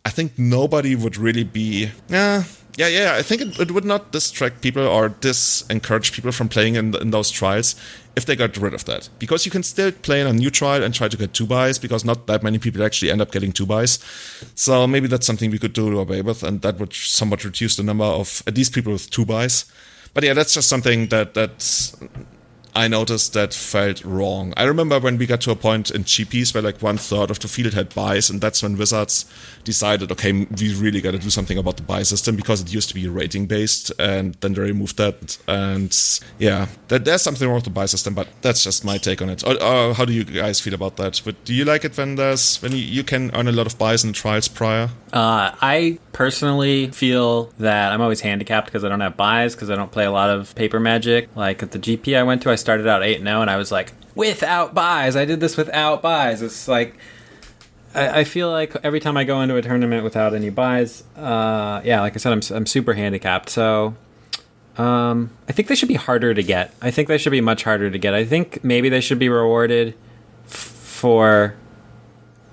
I think nobody would really be. Yeah, yeah, yeah. I think it, it would not distract people or disencourage people from playing in, in those trials if they got rid of that. Because you can still play in a new trial and try to get two buys because not that many people actually end up getting two buys. So maybe that's something we could do away with, and that would somewhat reduce the number of at least people with two buys. But yeah, that's just something that that's I noticed that felt wrong. I remember when we got to a point in GPs where like one third of the field had buys, and that's when Wizards decided, okay, we really got to do something about the buy system because it used to be rating based, and then they removed that. And yeah, there's something wrong with the buy system, but that's just my take on it. Or, or how do you guys feel about that? But do you like it when there's when you, you can earn a lot of buys in trials prior? Uh, I personally feel that I'm always handicapped because I don't have buys because I don't play a lot of paper magic. Like at the GP I went to, I started out 8 0 and I was like, without buys. I did this without buys. It's like, I, I feel like every time I go into a tournament without any buys, uh, yeah, like I said, I'm, I'm super handicapped. So um, I think they should be harder to get. I think they should be much harder to get. I think maybe they should be rewarded f- for,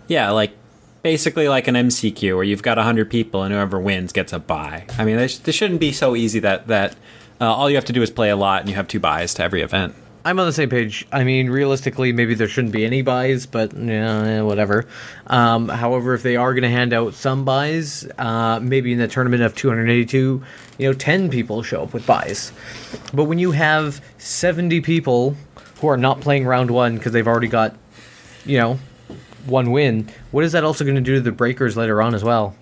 yeah, like basically like an MCQ where you've got 100 people and whoever wins gets a buy. I mean, this, shouldn't be so easy that, that uh, all you have to do is play a lot and you have two buys to every event. I'm on the same page. I mean, realistically, maybe there shouldn't be any buys, but yeah, whatever. Um, however, if they are going to hand out some buys, uh, maybe in the tournament of 282, you know, 10 people show up with buys. But when you have 70 people who are not playing round one because they've already got, you know, one win, what is that also going to do to the breakers later on as well?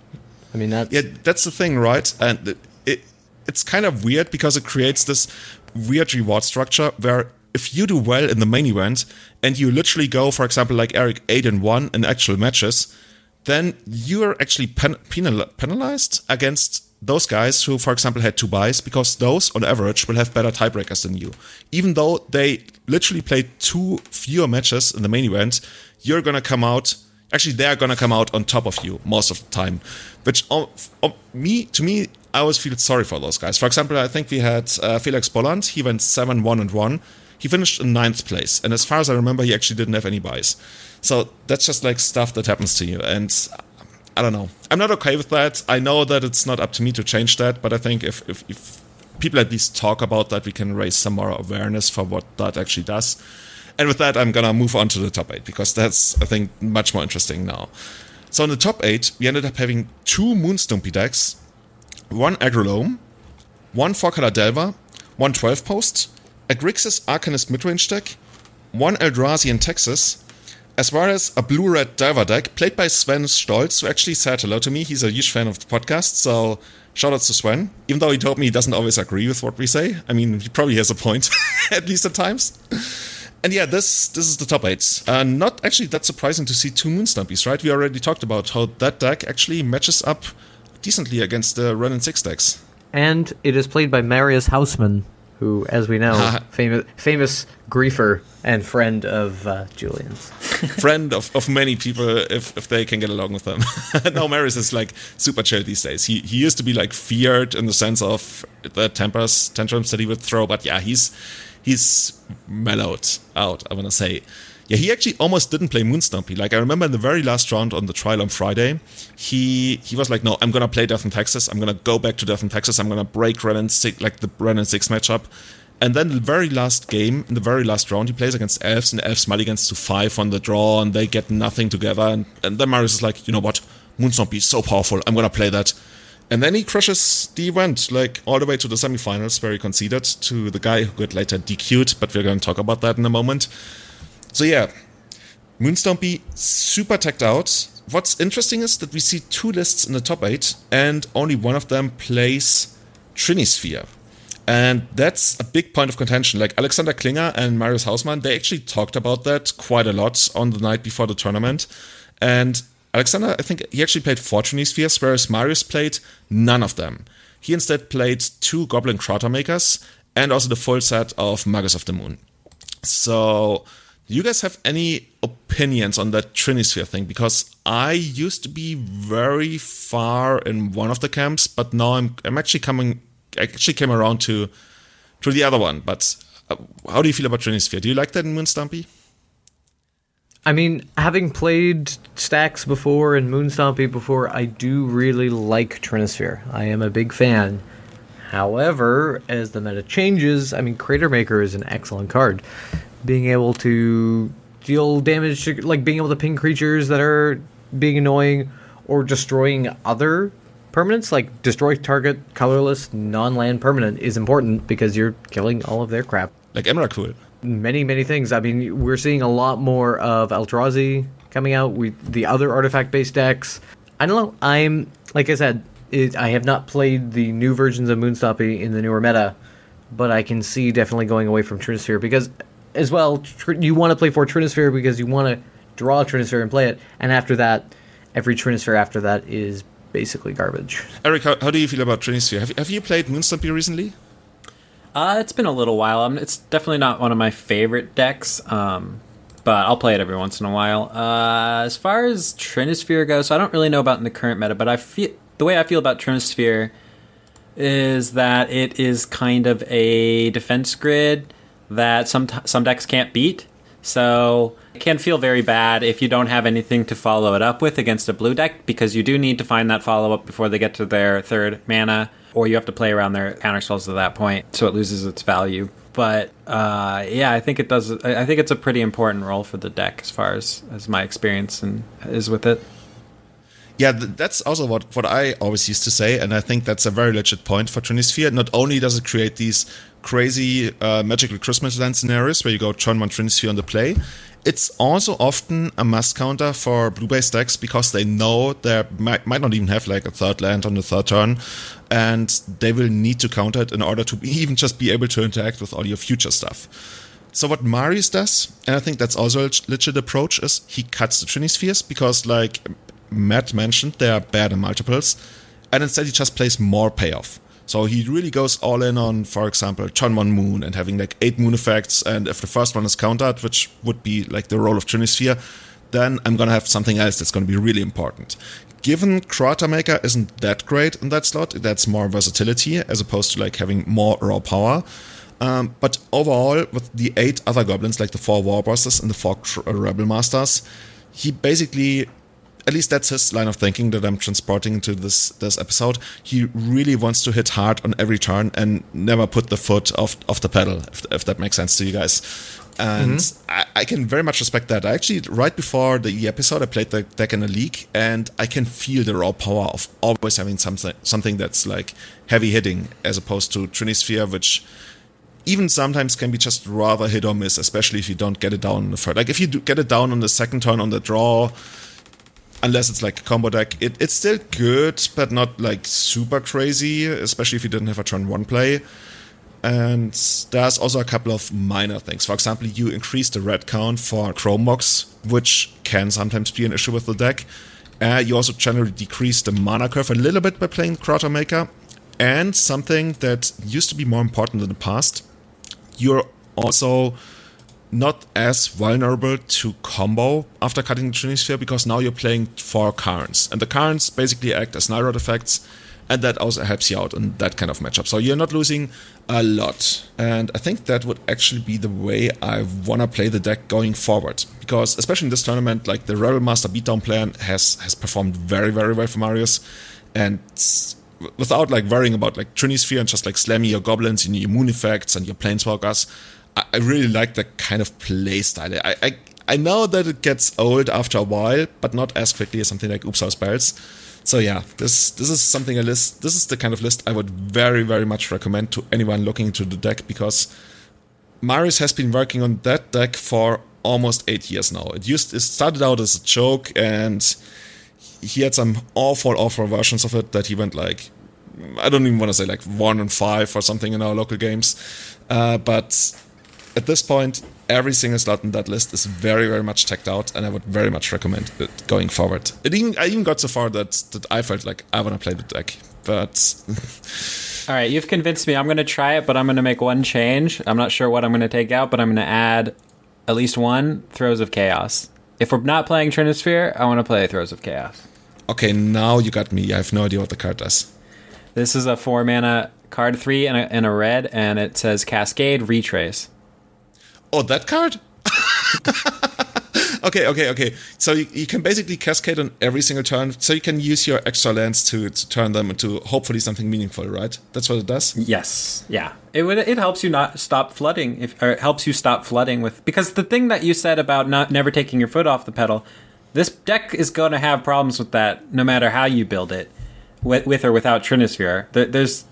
I mean, that's yeah, that's the thing, right? And it, it it's kind of weird because it creates this weird reward structure where if you do well in the main event and you literally go, for example, like Eric, 8 and 1 in actual matches, then you're actually pen- penal- penalized against those guys who, for example, had two buys because those, on average, will have better tiebreakers than you. Even though they literally played two fewer matches in the main event, you're gonna come out. Actually, they're gonna come out on top of you most of the time. Which, um, um, me to me, I always feel sorry for those guys. For example, I think we had uh, Felix Bolland. He went seven one and one he finished in ninth place, and as far as I remember, he actually didn't have any buys. So that's just like stuff that happens to you, and I don't know. I'm not okay with that. I know that it's not up to me to change that, but I think if if, if people at least talk about that, we can raise some more awareness for what that actually does. And with that, I'm gonna move on to the top eight because that's I think much more interesting now. So in the top eight, we ended up having two Moonstompy decks, one Aggro Loam, one four color Delver, one 12 post, a Grixis Arcanist midrange deck, one Eldrazi and Taxes, as well as a blue red Delver deck played by Sven Stolz, who actually said hello to me. He's a huge fan of the podcast, so shout out to Sven. Even though he told me he doesn't always agree with what we say. I mean, he probably has a point, (laughs) at least at times. And yeah, this this is the top eight. Uh, not actually that surprising to see two Moonstompies, right? We already talked about how that deck actually matches up decently against the Wrenn and 6 decks. And it is played by Marius Hausman, who, as we know, (laughs) famous famous griefer and friend of uh, Julian's. (laughs) friend of, of many people if, if they can get along with them. (laughs) no, Marius is like super chill these days. He he used to be like feared in the sense of the tempers tantrums that he would throw, but yeah, he's he's mellowed out, I wanna say. Yeah, he actually almost didn't play Moonstompy. Like I remember in the very last round on the trial on Friday, he he was like, "No, I'm gonna play Death and Taxes. I'm gonna go back to Death and Taxes. I'm gonna break Wrenn and six, like the Wrenn and six matchup." And then the very last game, in the very last round, he plays against Elves, and Elves mulligans to five on the draw, and they get nothing together. And, and then Marius is like, you know what? Moonstompy is so powerful. I'm gonna play that. And then he crushes the event, like all the way to the semifinals, where he conceded to the guy who got later DQ'd, but we're going to talk about that in a moment. So yeah, Moonstompy super tacked out. What's interesting is that we see two lists in the top eight, and only one of them plays Trinisphere. And that's a big point of contention. Like Alexander Klinger and Marius Hausmann, they actually talked about that quite a lot on the night before the tournament. And Alexander, I think he actually played four Trinispheres, whereas Marius played none of them. He instead played two Goblin Cratermakers and also the full set of Magus of the Moon. So you guys have any opinions on that Trinisphere thing? Because I used to be very far in one of the camps, but now I'm I'm actually coming. I actually came around to to the other one. But uh, how do you feel about Trinisphere? Do you like that in Moonstompy? I mean, having played Stacks before and Moonstompy before, I do really like Trinisphere. I am a big fan. However, as the meta changes, I mean, Cratermaker is an excellent card being able to deal damage to like being able to ping creatures that are being annoying or destroying other permanents like destroy target colorless non-land permanent is important because you're killing all of their crap like Emrakul many many things. I mean, we're seeing a lot more of Eldrazi coming out. We the other artifact based decks. I don't know. I'm like I said, it, I have not played the new versions of Moonstompy in the newer meta, but I can see definitely going away from Trinisphere because, as well, tr- you want to play for Trinisphere because you want to draw a Trinisphere and play it, and after that, every Trinisphere after that is basically garbage. Eric, how, how do you feel about Trinisphere? Have, have you played Moonstompy recently? Uh, it's been a little while. Um, it's definitely not one of my favorite decks, um, but I'll play it every once in a while. Uh, as far as Trinisphere goes, so I don't really know about in the current meta, but I feel the way I feel about Trinisphere is that it is kind of a defense grid that some some decks can't beat. So it can feel very bad if you don't have anything to follow it up with against a blue deck because you do need to find that follow up before they get to their third mana, or you have to play around their counter spells at that point, so it loses its value. But uh, yeah, I think it does. I think it's a pretty important role for the deck as far as as my experience and is with it. Yeah, that's also what, what I always used to say, and I think that's a very legit point for Trinisphere. Not only does it create these crazy uh, magical Christmas land scenarios where you go turn one Trinisphere on the play, it's also often a must counter for blue base decks because they know they might, might not even have like a third land on the third turn, and they will need to counter it in order to (laughs) even just be able to interact with all your future stuff. So what Marius does, and I think that's also a legit approach, is he cuts the Trinispheres because, like Matt mentioned, they are bad in multiples, and instead he just plays more payoff. So he really goes all in on, for example, turn one moon and having like eight moon effects, and if the first one is countered, which would be like the role of Trinisphere, then I'm gonna have something else that's gonna be really important. Given Cratermaker isn't that great in that slot, that's more versatility as opposed to like having more raw power. Um, but overall, with the eight other goblins, like the four Warbosses and the four Rabblemasters, he basically at least that's his line of thinking that I'm transporting into this this episode. He really wants to hit hard on every turn and never put the foot off off the pedal, if, if that makes sense to you guys. And mm-hmm. I, I, can very much respect that. I actually, right before the episode, I played the deck in a league, and I can feel the raw power of always having something something that's like heavy hitting, as opposed to Trinisphere, which even sometimes can be just rather hit or miss, especially if you don't get it down on the first. Like if you get it down on the second turn on the draw, unless it's like a combo deck, it, it's still good, but not like super crazy, especially if you didn't have a turn one play. And there's also a couple of minor things. For example, you increase the red count for Chrome Mox, which can sometimes be an issue with the deck. Uh, you also generally decrease the mana curve a little bit by playing Cratermaker. And something that used to be more important in the past, you're also not as vulnerable to combo after cutting the Trinisphere because now you're playing four Karns. And the Karns basically act as Null Rod effects, and that also helps you out in that kind of matchup. So you're not losing a lot. And I think that would actually be the way I want to play the deck going forward. Because especially in this tournament, like the Rabblemaster beatdown plan has has performed very, very well for Marius. And without like worrying about like Trinisphere and just like slamming your goblins and your moon effects and your planeswalkers, I really like that kind of play style. I, I I know that it gets old after a while, but not as quickly as something like Oops All Spells. So yeah, this this is something a list. This is the kind of list I would very very much recommend to anyone looking into the deck because Marius has been working on that deck for almost eight years now. It used it started out as a joke and he had some awful awful versions of it that he went like I don't even want to say like one and five or something in our local games, uh, but at this point, every single slot in that list is very, very much checked out, and I would very much recommend it going forward. It even I even got so far that that I felt like I want to play the deck, but. (laughs) All right, you've convinced me. I'm going to try it, but I'm going to make one change. I'm not sure what I'm going to take out, but I'm going to add at least one Throes of Chaos. If we're not playing Trinisphere, I want to play Throes of Chaos. Okay, now you got me. I have no idea what the card does. This is a four mana card three and a, and a red, and it says Cascade Retrace. Oh, that card? (laughs) okay, okay, okay. So you, you, can basically cascade on every single turn. So you can use your extra lands to, to turn them into hopefully something meaningful, right? That's what it does. Yes, yeah. It it helps you not stop flooding if or it helps you stop flooding with because the thing that you said about not never taking your foot off the pedal, this deck is going to have problems with that no matter how you build it, with, with or without Trinisphere. There, there's,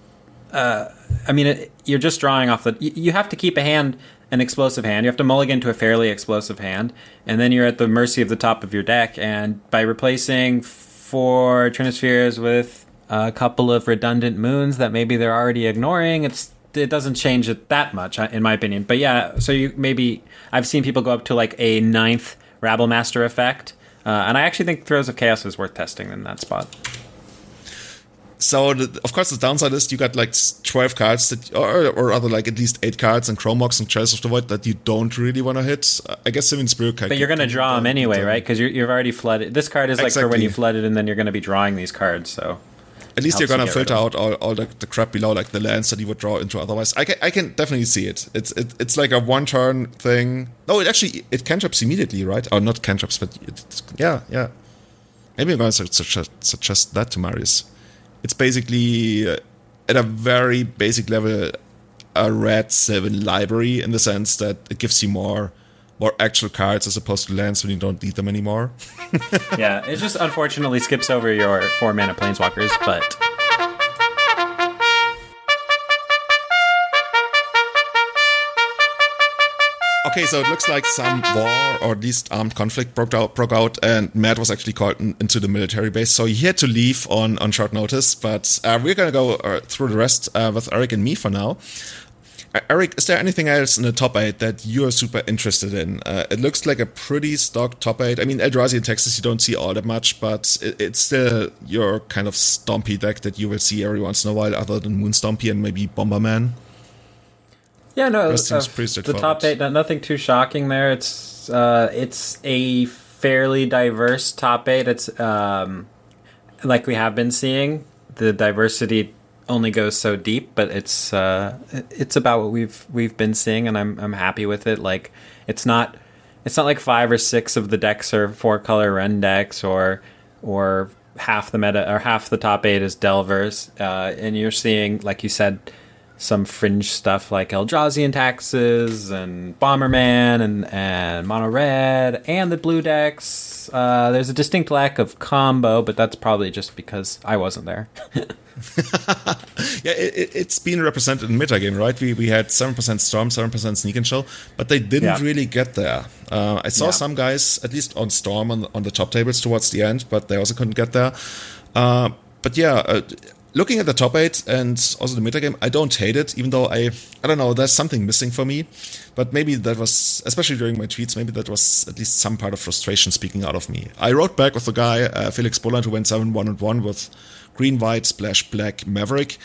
uh, I mean, it, you're just drawing off the. You, you have to keep a hand an explosive hand. You have to mulligan to a fairly explosive hand, and then you're at the mercy of the top of your deck. And by replacing four Trinispheres with a couple of redundant moons that maybe they're already ignoring, it's it doesn't change it that much, uh, in my opinion. But yeah, so you maybe I've seen people go up to like a ninth Rabble Master effect, uh, and I actually think Throes of Chaos is worth testing in that spot. So the, of course the downside is you got like twelve cards that, or, or other like at least eight cards and Chrome Mox and Chalice of the Void that you don't really want to hit. Uh, I guess Simian Spirit. But you're going to draw them anyway, right? Because you've already flooded. This card is like exactly. for when you flooded, and then you're going to be drawing these cards. So at least you're gonna filter out all, all the, the, crap below, like the lands that you would draw into otherwise. I can, I can definitely see it. It's it, it's like a one turn thing. No, it actually it cantrips immediately, right? Or not cantrips, but it, yeah, yeah. Maybe I'm gonna suggest, suggest that to Marius it's basically uh, at a very basic level a red Sylvan Library in the sense that it gives you more more actual cards as opposed to lands when you don't need them anymore. (laughs) yeah, it just unfortunately skips over your four mana planeswalkers, but Okay, so it looks like some war or at least armed conflict broke out, broke out, and Matt was actually called in, into the military base, so he had to leave on on short notice. But uh, we're gonna go uh, through the rest uh, with Eric and me for now. Uh, Eric, is there anything else in the top eight that you're super interested in? Uh, it looks like a pretty stock top eight. I mean, Eldrazi and Taxes you don't see all that much, but it, it's still your kind of stompy deck that you will see every once in a while, other than Moon Stompy and maybe Bomberman. Yeah, no, uh, the top eight, nothing too shocking there. It's uh, it's a fairly diverse top eight. It's um, like we have been seeing. The diversity only goes so deep, but it's uh, it's about what we've we've been seeing, and I'm I'm happy with it. Like it's not it's not like five or six of the decks are four color Wrenn decks or or half the meta or half the top eight is Delvers, uh, and you're seeing like you said some fringe stuff like Eldrazi taxes and Bomberman and, and Mono Red and the blue decks. Uh, there's a distinct lack of combo, but that's probably just because I wasn't there. (laughs) yeah, it, has been represented in metagame, right? We, we had 7% Storm, 7% Sneak and Show, but they didn't yeah. really get there. Uh, I saw yeah. some guys, at least on Storm, on, on the top tables towards the end, but they also couldn't get there. Uh, but yeah, uh, looking at the top eight and also the metagame, I don't hate it, even though I I don't know, there's something missing for me. But maybe that was, especially during my tweets, maybe that was at least some part of frustration speaking out of me. I wrote back with the guy, uh, Felix Boland, who went 7 1 and 1 with green, white, splash, black, Maverick.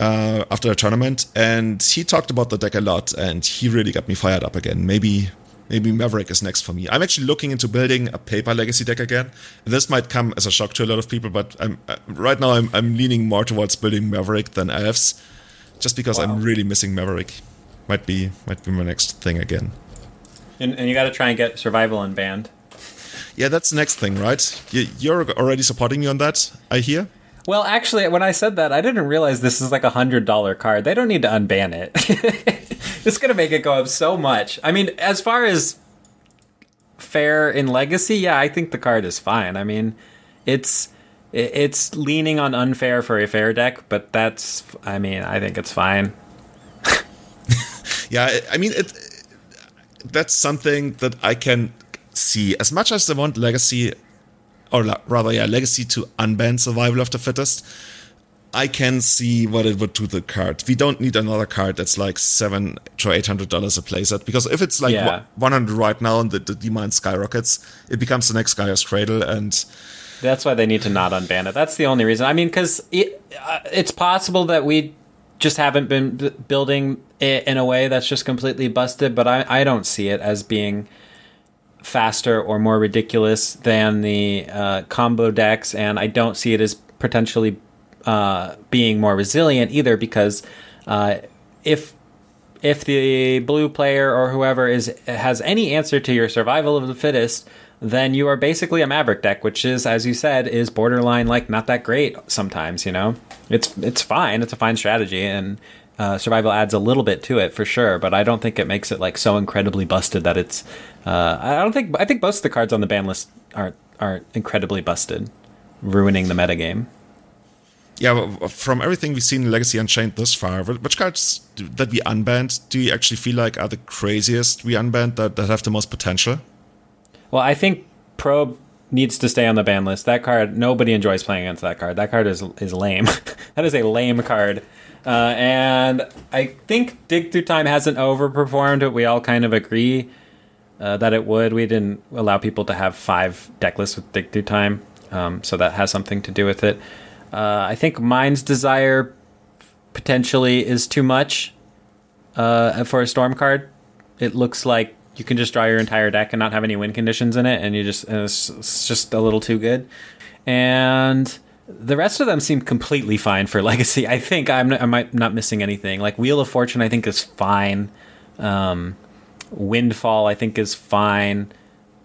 Uh, after a tournament, and he talked about the deck a lot, and he really got me fired up again. Maybe maybe Maverick is next for me. I'm actually looking into building a paper legacy deck again. This might come as a shock to a lot of people, but I'm, uh, right now I'm, I'm leaning more towards building Maverick than elves, just because wow. I'm really missing Maverick. Might be might be my next thing again. And, and you got to try and get survival unbanned. Yeah, that's the next thing, right? You, you're already supporting me on that. I hear. Well, actually, when I said that, I didn't realize this is like a hundred dollar card. They don't need to unban it. (laughs) (laughs) it's gonna make it go up so much. I mean, as far as fair in legacy, yeah, I think the card is fine. I mean, it's it's leaning on unfair for a fair deck, but that's I mean, I think it's fine. (laughs) yeah, I mean it. That's something that I can see. As much as they want legacy, or rather, yeah, legacy to unban survival of the fittest. I can see what it would do to the card. We don't need another card that's like seven to eight hundred dollars a playset because if it's like yeah. one hundred right now and the, the, demand skyrockets, it becomes the next Gaea's Cradle, and that's why they need to not unban it. That's the only reason. I mean, because it, uh, it's possible that we just haven't been b- building it in a way that's just completely busted, but I, I don't see it as being faster or more ridiculous than the uh, combo decks, and I don't see it as potentially uh, being more resilient either because uh, if if the blue player or whoever is has any answer to your survival of the fittest, then you are basically a maverick deck, which is, as you said, is borderline like not that great sometimes. You know, it's it's fine, it's a fine strategy, and uh, survival adds a little bit to it for sure. But I don't think it makes it like so incredibly busted that it's. Uh, I don't think I think most of the cards on the ban list aren't aren't incredibly busted, ruining the metagame. Yeah, from everything we've seen in Legacy Unchained thus far, which cards that we unbanned do you actually feel like are the craziest we unbanned that, that have the most potential? Well, I think Probe needs to stay on the ban list. That card, nobody enjoys playing against that card. That card is is lame. (laughs) that is a lame card. Uh, and I think Dig Through Time hasn't overperformed, we all kind of agree uh, that it would. We didn't allow people to have five deck lists with Dig Through Time, um, so that has something to do with it. Uh, I think Mind's Desire potentially is too much uh, for a Storm card. It looks like you can just draw your entire deck and not have any win conditions in it, and you just and it's, it's just a little too good. And the rest of them seem completely fine for (laughs) Legacy. I think I'm I'm not missing anything. Like Wheel of Fortune, I think is fine. Um, Windfall, I think is fine.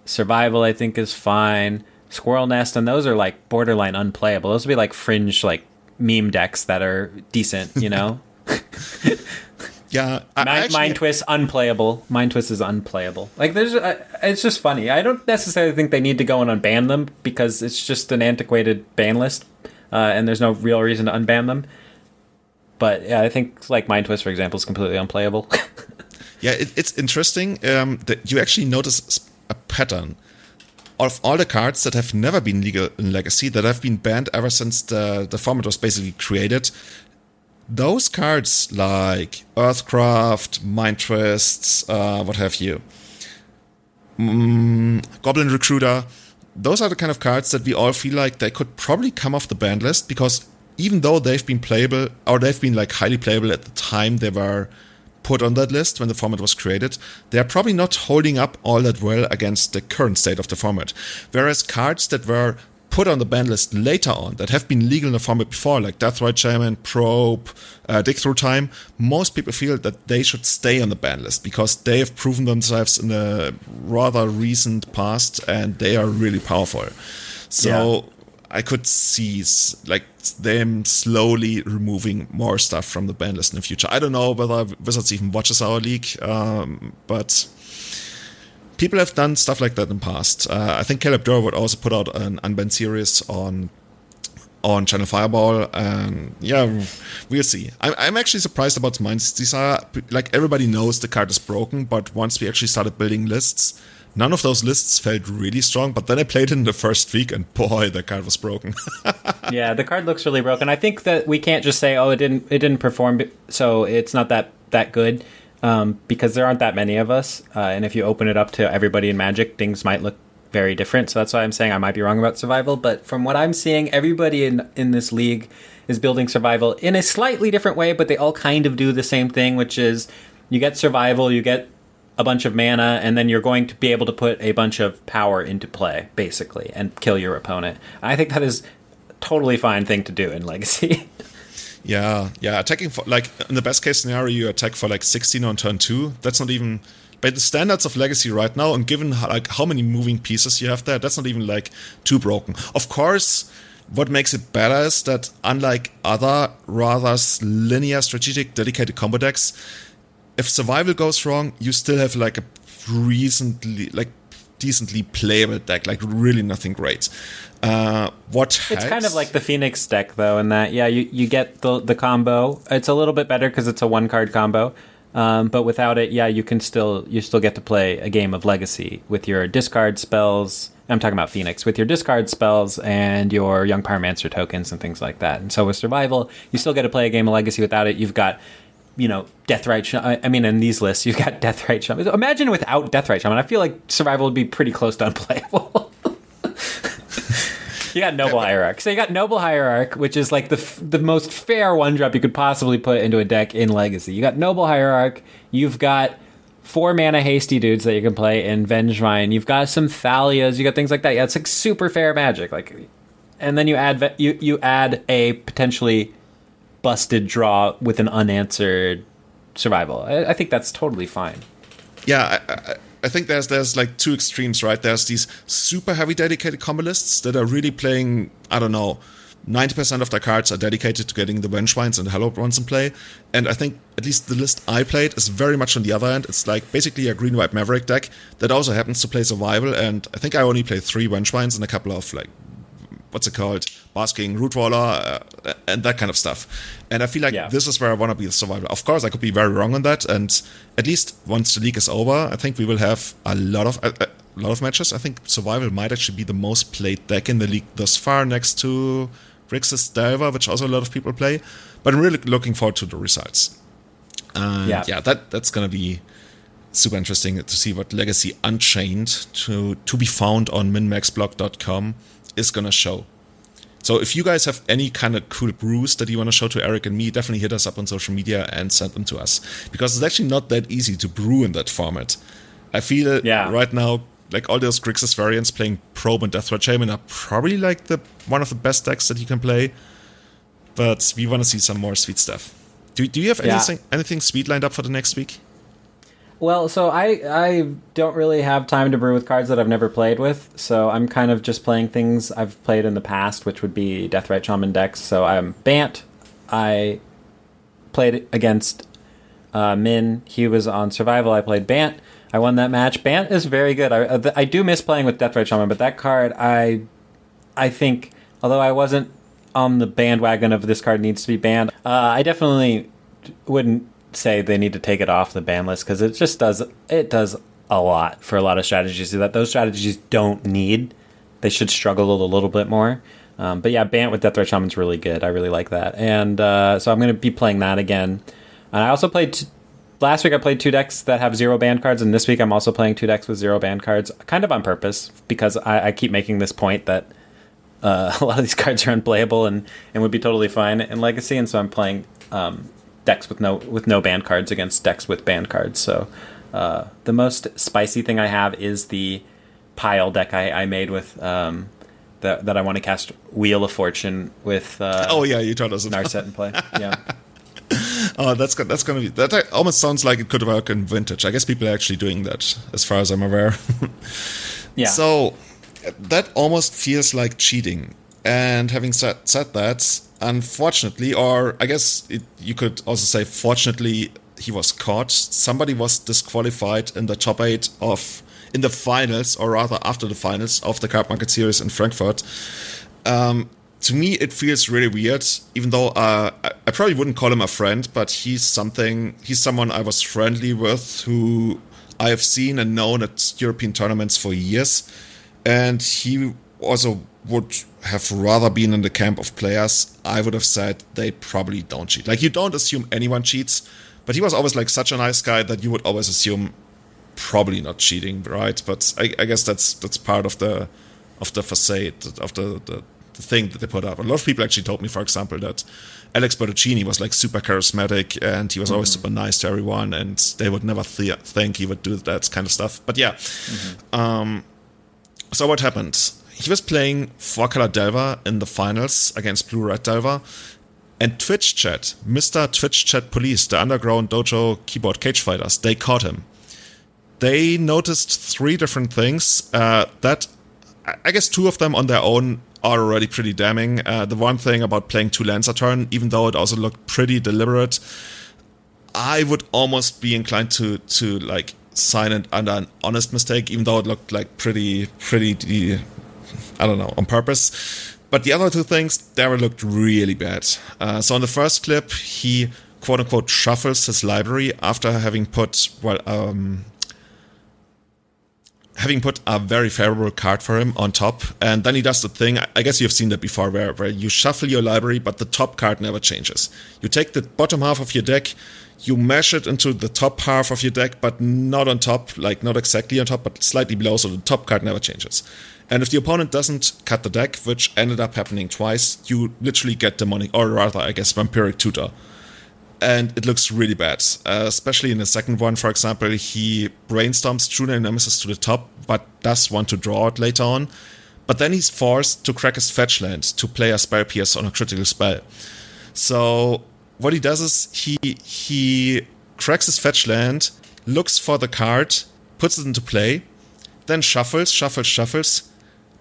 Survival, I think is fine. Squirrel Nest, and those are like borderline unplayable. Those would be like fringe like meme decks that are decent, you know. (laughs) yeah, I, Mind, actually, Mind Twist unplayable. Mind Twist is unplayable. Like there's, uh, it's just funny. I don't necessarily think they need to go and unban them because it's just an antiquated ban list, uh, and there's no real reason to unban them. But yeah, I think like Mind Twist, for example, is completely unplayable. (laughs) yeah, it, it's interesting um, that you actually notice a pattern of all the cards that have never been legal in Legacy, that have been banned ever since the, the format was basically created, those cards like Earthcraft, Mind Twists, uh, what have you, mm, Goblin Recruiter, those are the kind of cards that we all feel like they could probably come off the banned list because even though they've been playable or they've been like highly playable at the time they were put on that list when the format was created, they are probably not holding up all that well against the current state of the format. Whereas cards that were put on the ban list later on that have been legal in the format before, like Deathrite Shaman, Probe, uh, Dig Through Time, most people feel that they should stay on the ban list because they have proven themselves in a rather recent past and they are really powerful. So yeah. I could see like them slowly removing more stuff from the ban list in the future. I don't know whether Wizards even watches our league, um, but people have done stuff like that in the past. Uh, I think Caleb Durward also put out an unbanned series on on Channel Fireball, and yeah, we'll see. I'm, I'm actually surprised about Mind's Desire. Like everybody knows the card is broken, but once we actually started building lists, none of those lists felt really strong. But then I played it in the first week, and boy, the card was broken. (laughs) yeah, the card looks really broken. I think that we can't just say, "Oh, it didn't it didn't perform," so it's not that that good um, because there aren't that many of us. Uh, and if you open it up to everybody in Magic, things might look very different. So that's why I'm saying I might be wrong about survival. But from what I'm seeing, everybody in in this league is building survival in a slightly different way, but they all kind of do the same thing, which is you get survival, you get a bunch of mana, and then you're going to be able to put a bunch of power into play, basically, and kill your opponent. I think that is totally fine thing to do in Legacy. (laughs) Yeah, yeah. Attacking for like in the best case scenario, you attack for like 16 on turn two. That's not even by the standards of Legacy right now, and given how, like how many moving pieces you have there, that's not even like too broken. Of course, what makes it better is that unlike other rather linear strategic dedicated combo decks, if survival goes wrong, you still have like a recently like decently playable deck, like really nothing great. Uh, what it's kind of like the Phoenix deck though, in that yeah, you you get the the combo. It's a little bit better because it's a one card combo. Um, but without it, yeah, you can still you still get to play a game of Legacy with your discard spells. I'm talking about Phoenix with your discard spells and your Young Pyromancer tokens and things like that. And so with Survival, you still get to play a game of Legacy without it. You've got you know, Deathrite Shaman. I mean, in these lists, you've got Death Deathrite Shaman. Imagine without Deathrite Shaman. I feel like Survival would be pretty close to unplayable. (laughs) you got Noble Hierarch. So you got Noble Hierarch, which is like the f- the most fair one drop you could possibly put into a deck in Legacy. You got Noble Hierarch. You've got four mana hasty dudes that you can play in Vengevine. You've got some Thalias. You got things like that. Yeah, it's like super fair magic. Like, and then you add you you add a potentially busted draw with an unanswered survival. I, I think that's totally fine. Yeah, I, I, I, think there's there's like two extremes, right? There's these super heavy dedicated combo lists that are really playing. I don't know. 90% of their cards are dedicated to getting the Vengevines and Hollow Ones in play. And I think at least the list I played is very much on the other end. It's like basically a green white Maverick deck that also happens to play survival. And I think I only played three Vengevines and a couple of like what's it called, basking, Rootwalla, uh, and that kind of stuff. And I feel like Yeah. this is where I want to be the survivor. Of course, I could be very wrong on that, and at least once the league is over, I think we will have a lot of a, a lot of matches. I think survival might actually be the most played deck in the league thus far, next to Grixis Delver, which also a lot of people play. But I'm really looking forward to the results. And Yeah. yeah, that that's gonna be super interesting to see what Legacy Unchained to to be found on minmaxblog.com is gonna show. So if you guys have any kind of cool brews that you want to show to Eric and me, definitely hit us up on social media and send them to us because it's actually not that easy to brew in that format. I feel Yeah. right now like all those Grixis variants playing Probe and Deathrite Shaman are probably like the one of the best decks that you can play. But we want to see some more sweet stuff. Do, do you have Yeah. anything anything sweet lined up for the next week? Well, so I I don't really have time to brew with cards that I've never played with, so I'm kind of just playing things I've played in the past, which would be Deathrite Shaman decks. So I'm Bant. I played against uh, Min. He was on Survival. I played Bant. I won that match. Bant is very good. I uh, I do miss playing with Deathrite Shaman, but that card I I think although I wasn't on the bandwagon of this card needs to be banned, uh, I definitely wouldn't say they need to take it off the ban list because it just does it does a lot for a lot of strategies that those strategies don't need. They should struggle a little bit more. Um, but yeah, Bant with Deathrite Shaman's really good. I really like that, and uh, so I'm going to be playing that again. And I also played t- last week. I played two decks that have zero band cards, and this week I'm also playing two decks with zero band cards, kind of on purpose because I, I keep making this point that uh, (laughs) a lot of these cards are unplayable and, and would be totally fine in Legacy, and so I'm playing um, decks with no with no band cards against decks with band cards. So uh, the most spicy thing I have is the pile deck I, I made with um, that that I want to cast Wheel of Fortune with uh, Oh yeah, you told us. about- Narset in play. (laughs) Yeah, Oh, that's go- that's gonna be that almost sounds like it could work in vintage. I guess people are actually doing that, as far as I'm aware. (laughs) yeah. So that almost feels like cheating. And having said, said that, unfortunately, or I guess it, you could also say, fortunately, he was caught. Somebody was disqualified in the top eight of in the finals, or rather after the finals of the Cardmarket Series in Frankfurt. Um, to me, it feels really weird. Even though uh, I, I probably wouldn't call him a friend, but he's something. He's someone I was friendly with, who I have seen and known at European tournaments for years, and he also would have rather been in the camp of players. I would have said they probably don't cheat. Like you don't assume anyone cheats, but he was always like such a nice guy that you would always assume probably not cheating, right? But I, I guess that's that's part of the of the facade of the, the the thing that they put up. A lot of people actually told me, for example, that Alex Bertoncini was like super charismatic and he was always super nice to everyone, and they would never th- think he would do that kind of stuff. But yeah, um, so what happened? He was playing four color Delver in the finals against Blue Red Delver. And Twitch Chat, Mr. Twitch Chat Police, the underground dojo keyboard cage fighters, they caught him. They noticed three different things uh, that I- guess two of them on their own are already pretty damning. Uh, the one thing about playing two lands a turn, even though it also looked pretty deliberate, I would almost be inclined to to like sign it under an honest mistake, even though it looked like pretty pretty I don't know on purpose. But the other two things, Daryl looked really bad. Uh, so on the first clip, he quote unquote shuffles his library after having put well um, having put a very favorable card for him on top, and then he does the thing. I guess you've seen that before, where where you shuffle your library, but the top card never changes. You take the bottom half of your deck, you mash it into the top half of your deck, but not on top, like not exactly on top, but slightly below, so the top card never changes. And if the opponent doesn't cut the deck, which ended up happening twice, you literally get demonic, or rather, I guess, vampiric tutor and it looks really bad. Uh, especially in the second one, for example, he brainstorms True-Name Nemesis to the top, but does want to draw it later on. But then he's forced to crack his fetch land to play a spell pierce on a critical spell. So what he does is he he cracks his fetch land, looks for the card, puts it into play, then shuffles, shuffles, shuffles,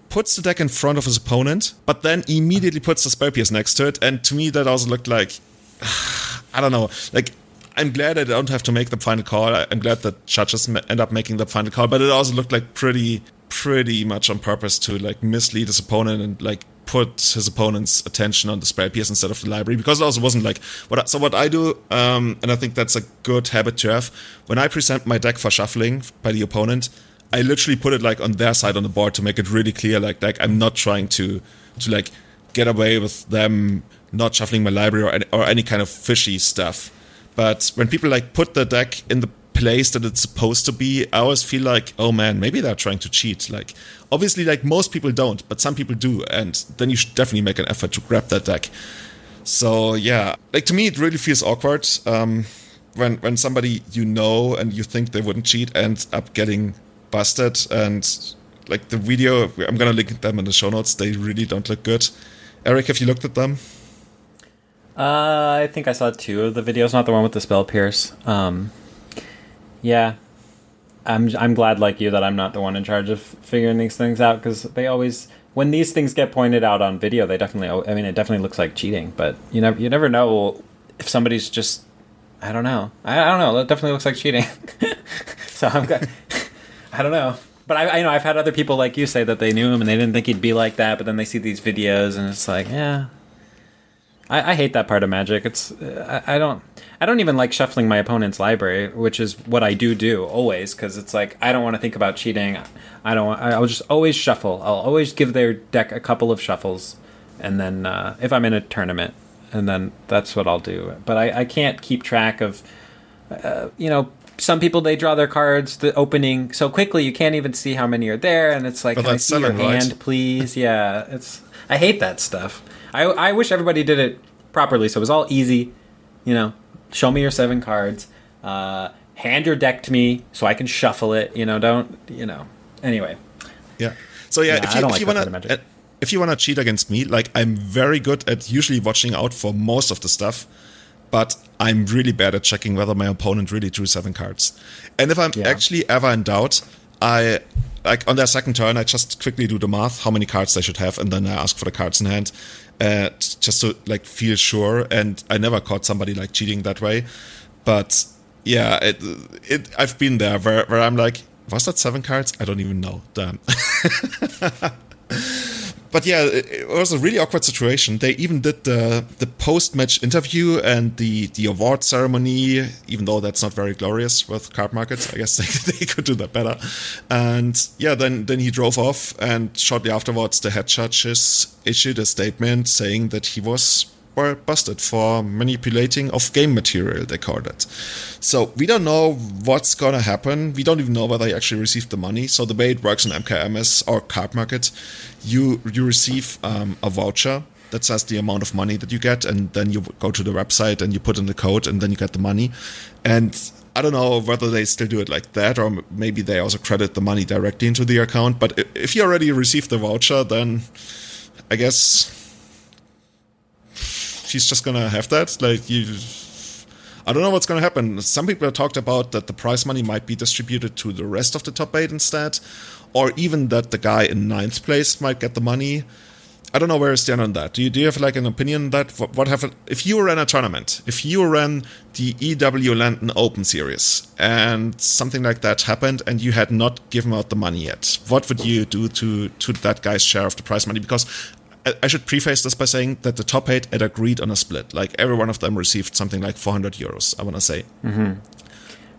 puts the deck in front of his opponent, but then immediately puts the spell pierce next to it. And to me, that also looked like (sighs) I don't know. Like, I'm glad I don't have to make the final call. I'm glad that judges end up making the final call, but it also looked like pretty, pretty much on purpose to like mislead his opponent and like put his opponent's attention on the spell pierce instead of the library because it also wasn't like what. So what I do, um, and I think that's a good habit to have. When I present my deck for shuffling by the opponent, I literally put it like on their side on the board to make it really clear, like like I'm not trying to to like get away with them not shuffling my library or any, or any kind of fishy stuff. But when people like put the deck in the place that it's supposed to be, I always feel like, oh man, maybe they're trying to cheat. Like, obviously, like most people don't, but some people do, and then you should definitely make an effort to grab that deck. So yeah, like to me, it really feels awkward um, when when somebody you know and you think they wouldn't cheat ends up getting busted. And like the video, I'm gonna link them in the show notes. They really don't look good. Eric, have you looked at them? Uh, I think I saw two of the videos, not the one with the spell pierce. Um, yeah, I'm I'm glad like you that I'm not the one in charge of figuring these things out because they always when these things get pointed out on video, they definitely I mean it definitely looks like cheating, but you never you never know if somebody's just I don't know I, I don't know it definitely looks like cheating. (laughs) so I'm good. I don't know. But I, I know I've had other people like you say that they knew him and they didn't think he'd be like that, but then they see these videos and it's like, yeah, I, I hate that part of Magic. It's I, I, don't I don't even like shuffling my opponent's library, which is what I do do always because it's like I don't want to think about cheating. I don't. Want, I'll just always shuffle. I'll always give their deck a couple of shuffles, and then uh, if I'm in a tournament, and then that's what I'll do. But I, I can't keep track of. Uh, you know, some people they draw their cards the opening so quickly you can't even see how many are there, and it's like, but can I see your hand, please? Yeah, it's I hate that stuff. I, I wish everybody did it properly so it was all easy. You know, show me your seven cards. Uh, hand your deck to me so I can shuffle it. You know, don't you know? Anyway. Yeah. So yeah, if you, like you wanna, uh, if you wanna cheat against me, like I'm very good at usually watching out for most of the stuff, but I'm really bad at checking whether my opponent really drew seven cards. And if I'm yeah. actually ever in doubt, I like on their second turn, I just quickly do the math, how many cards they should have, and then I ask for the cards in hand uh, just to like feel sure. And I never caught somebody like cheating that way, but yeah, it, it I've been there where, where I'm like, was that seven cards? I don't even know. Damn. (laughs) but yeah, it was a really awkward situation. They even did the the post match interview and the the award ceremony, even though that's not very glorious with Cardmarket's. I guess (laughs) they, they could do that better. And yeah, then then he drove off, and shortly afterwards, the head judges issued a statement saying that he was were busted for manipulating of game material, they called it. So we don't know what's gonna happen. We don't even know whether they actually received the money. So the way it works in MKMS or Cardmarket, you you receive um, a voucher that says the amount of money that you get, and then you go to the website and you put in the code, and then you get the money. And I don't know whether they still do it like that, or maybe they also credit the money directly into the account. But if you already received the voucher, then I guess she's just gonna have that. Like you, I don't know what's gonna happen. Some people have talked about that the prize money might be distributed to the rest of the top eight instead, or even that the guy in ninth place might get the money. I don't know where I stand on that. Do you do you have like an opinion on that? What, what if you ran a tournament, if you ran the EW Landon Open Series, and something like that happened, and you had not given out the money yet, what would you do to to that guy's share of the prize money? Because I should preface this by saying that the top eight had agreed on a split. Like every one of them received something like 400 euros. I want to say. Mm-hmm.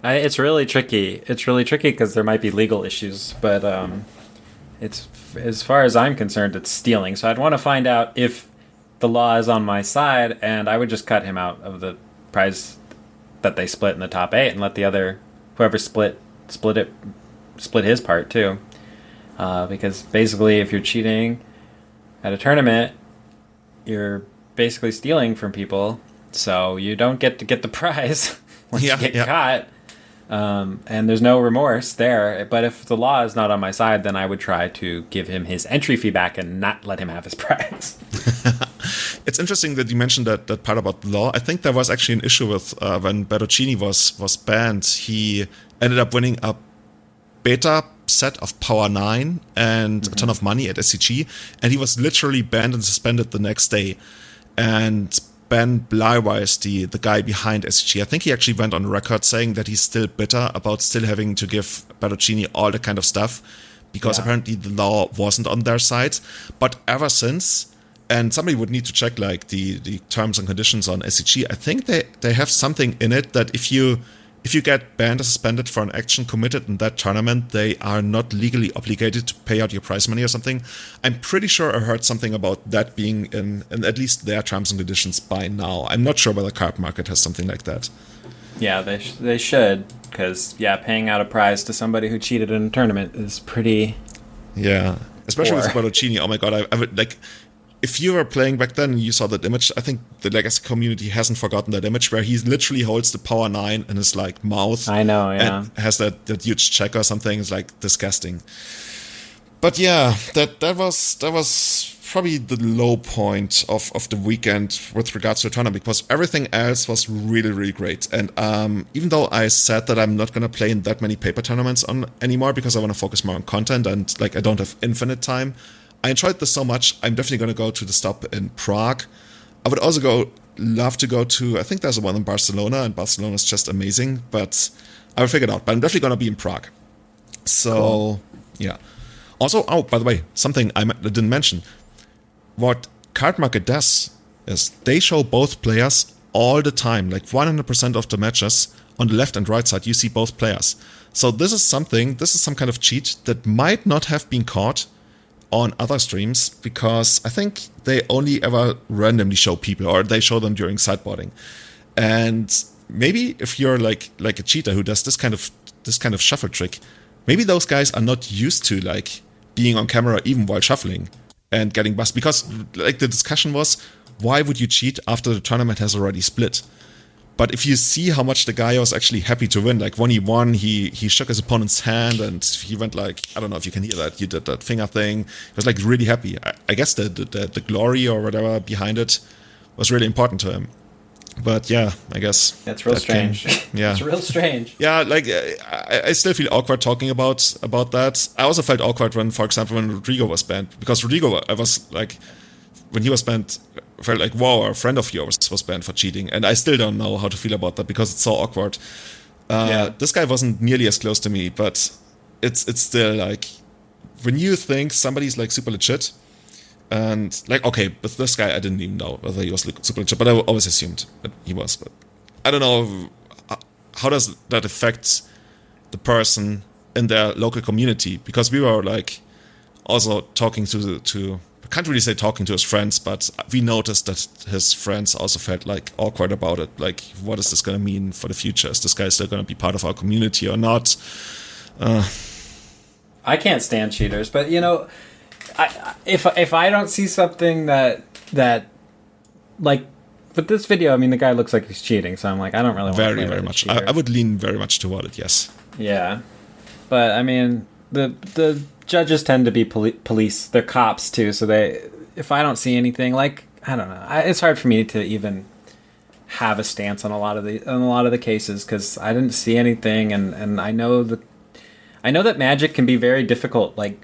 I, it's really tricky. It's really tricky because there might be legal issues, but um, it's as far as I'm concerned, it's stealing. So I'd want to find out if the law is on my side, and I would just cut him out of the prize that they split in the top eight, and let the other whoever split split it split his part too. Uh, because basically, if you're cheating at a tournament, you're basically stealing from people, so you don't get to get the (laughs) prize (laughs) once yeah, you get yeah. caught. Um, and there's no remorse there. But if the law is not on my side, then I would try to give him his entry fee back and not let him have his (laughs) prize. it's interesting that you mentioned that, that part about the law. I think there was actually an issue with uh, when Bertoncini was was banned. He ended up winning a beta set of Power 9 and mm-hmm. a ton of money at SCG, and he was literally banned and suspended the next day. And Ben Bleiweiss, the, the guy behind SCG, I think he actually went on record saying that he's still bitter about still having to give Bertoncini all that kind of stuff because yeah. apparently the law wasn't on their side. But ever since, and somebody would need to check like the the terms and conditions on SCG. I think they they have something in it that if you if you get banned or suspended for an action committed in that tournament, they are not legally obligated to pay out your prize money or something. I'm pretty sure I heard something about that being in, in at least their terms and conditions by now. I'm not sure whether Cardmarket has something like that. Yeah, they sh- they should because yeah, paying out a prize to somebody who cheated in a tournament is pretty. Yeah, especially with Or- Bertoncini. Oh my god, I, I would like. If you were playing back then and you saw that image, I think the Legacy community hasn't forgotten that image where he literally holds the Power Nine in his like mouth. I know, yeah. And has that, that huge check or something. It's like disgusting. But yeah, that that was that was probably the low point of, of the weekend with regards to the tournament because everything else was really really great. And um, even though I said that I'm not gonna play in that many paper tournaments on anymore because I want to focus more on content and like I don't have infinite time, I enjoyed this so much. I'm definitely gonna go to the stop in Prague. I would also go love to go to I think there's a one in Barcelona and Barcelona is just amazing, but I will figure it out. But I'm definitely gonna be in Prague. So yeah. Also, oh, by the way, something I didn't mention. What Cardmarket does is they show both players all the time, like 100% of the matches on the left and right side. You see both players. So this is something. This is some kind of cheat that might not have been caught on other streams because I think they only ever randomly show people or they show them during sideboarding. And maybe if you're like like a cheater who does this kind of this kind of shuffle trick, maybe those guys are not used to like being on camera even while shuffling and getting bust because like the discussion was why would you cheat after the tournament has already split but if you see how much the guy was actually happy to win, like when he won, he he shook his opponent's hand and he went like, I don't know if you can hear that. You did that finger thing. He was like really happy. I, I guess the, the the glory or whatever behind it was really important to him. But yeah, I guess That's real that came- strange. (laughs) (laughs) yeah, it's real strange. yeah, like uh, I, I still feel awkward talking about about that. I also felt awkward when, for example, when Rodrigo was banned because Rodrigo, I was like, when he was banned, felt like wow, a friend of yours was banned for cheating, and I still don't know how to feel about that because it's so awkward. Uh, Yeah. This guy wasn't nearly as close to me, but it's it's still like when you think somebody's like super legit. And like okay, with this guy, I didn't even know whether he was like, super legit, but I always assumed that he was. But I don't know uh, how does that affect the person in their local community because we were like also talking to the, to can't really say talking to his friends, but we noticed that his friends also felt like awkward about it. Like, what is this going to mean for the future? Is this guy still going to be part of our community or not? Uh. I can't stand cheaters, but you know, I if if I don't see something that that like with this video, I mean, the guy looks like he's cheating, so I'm like, I don't really want to Very, very much. I. I would lean very much toward it. Yes. Yeah, but I mean, the the judges tend to be poli- police. They're cops too, so they. If I don't see anything, like I don't know, I, it's hard for me to even have a stance on a lot of the on a lot of the cases because I didn't see anything, and and I know the, I know that magic can be very difficult. Like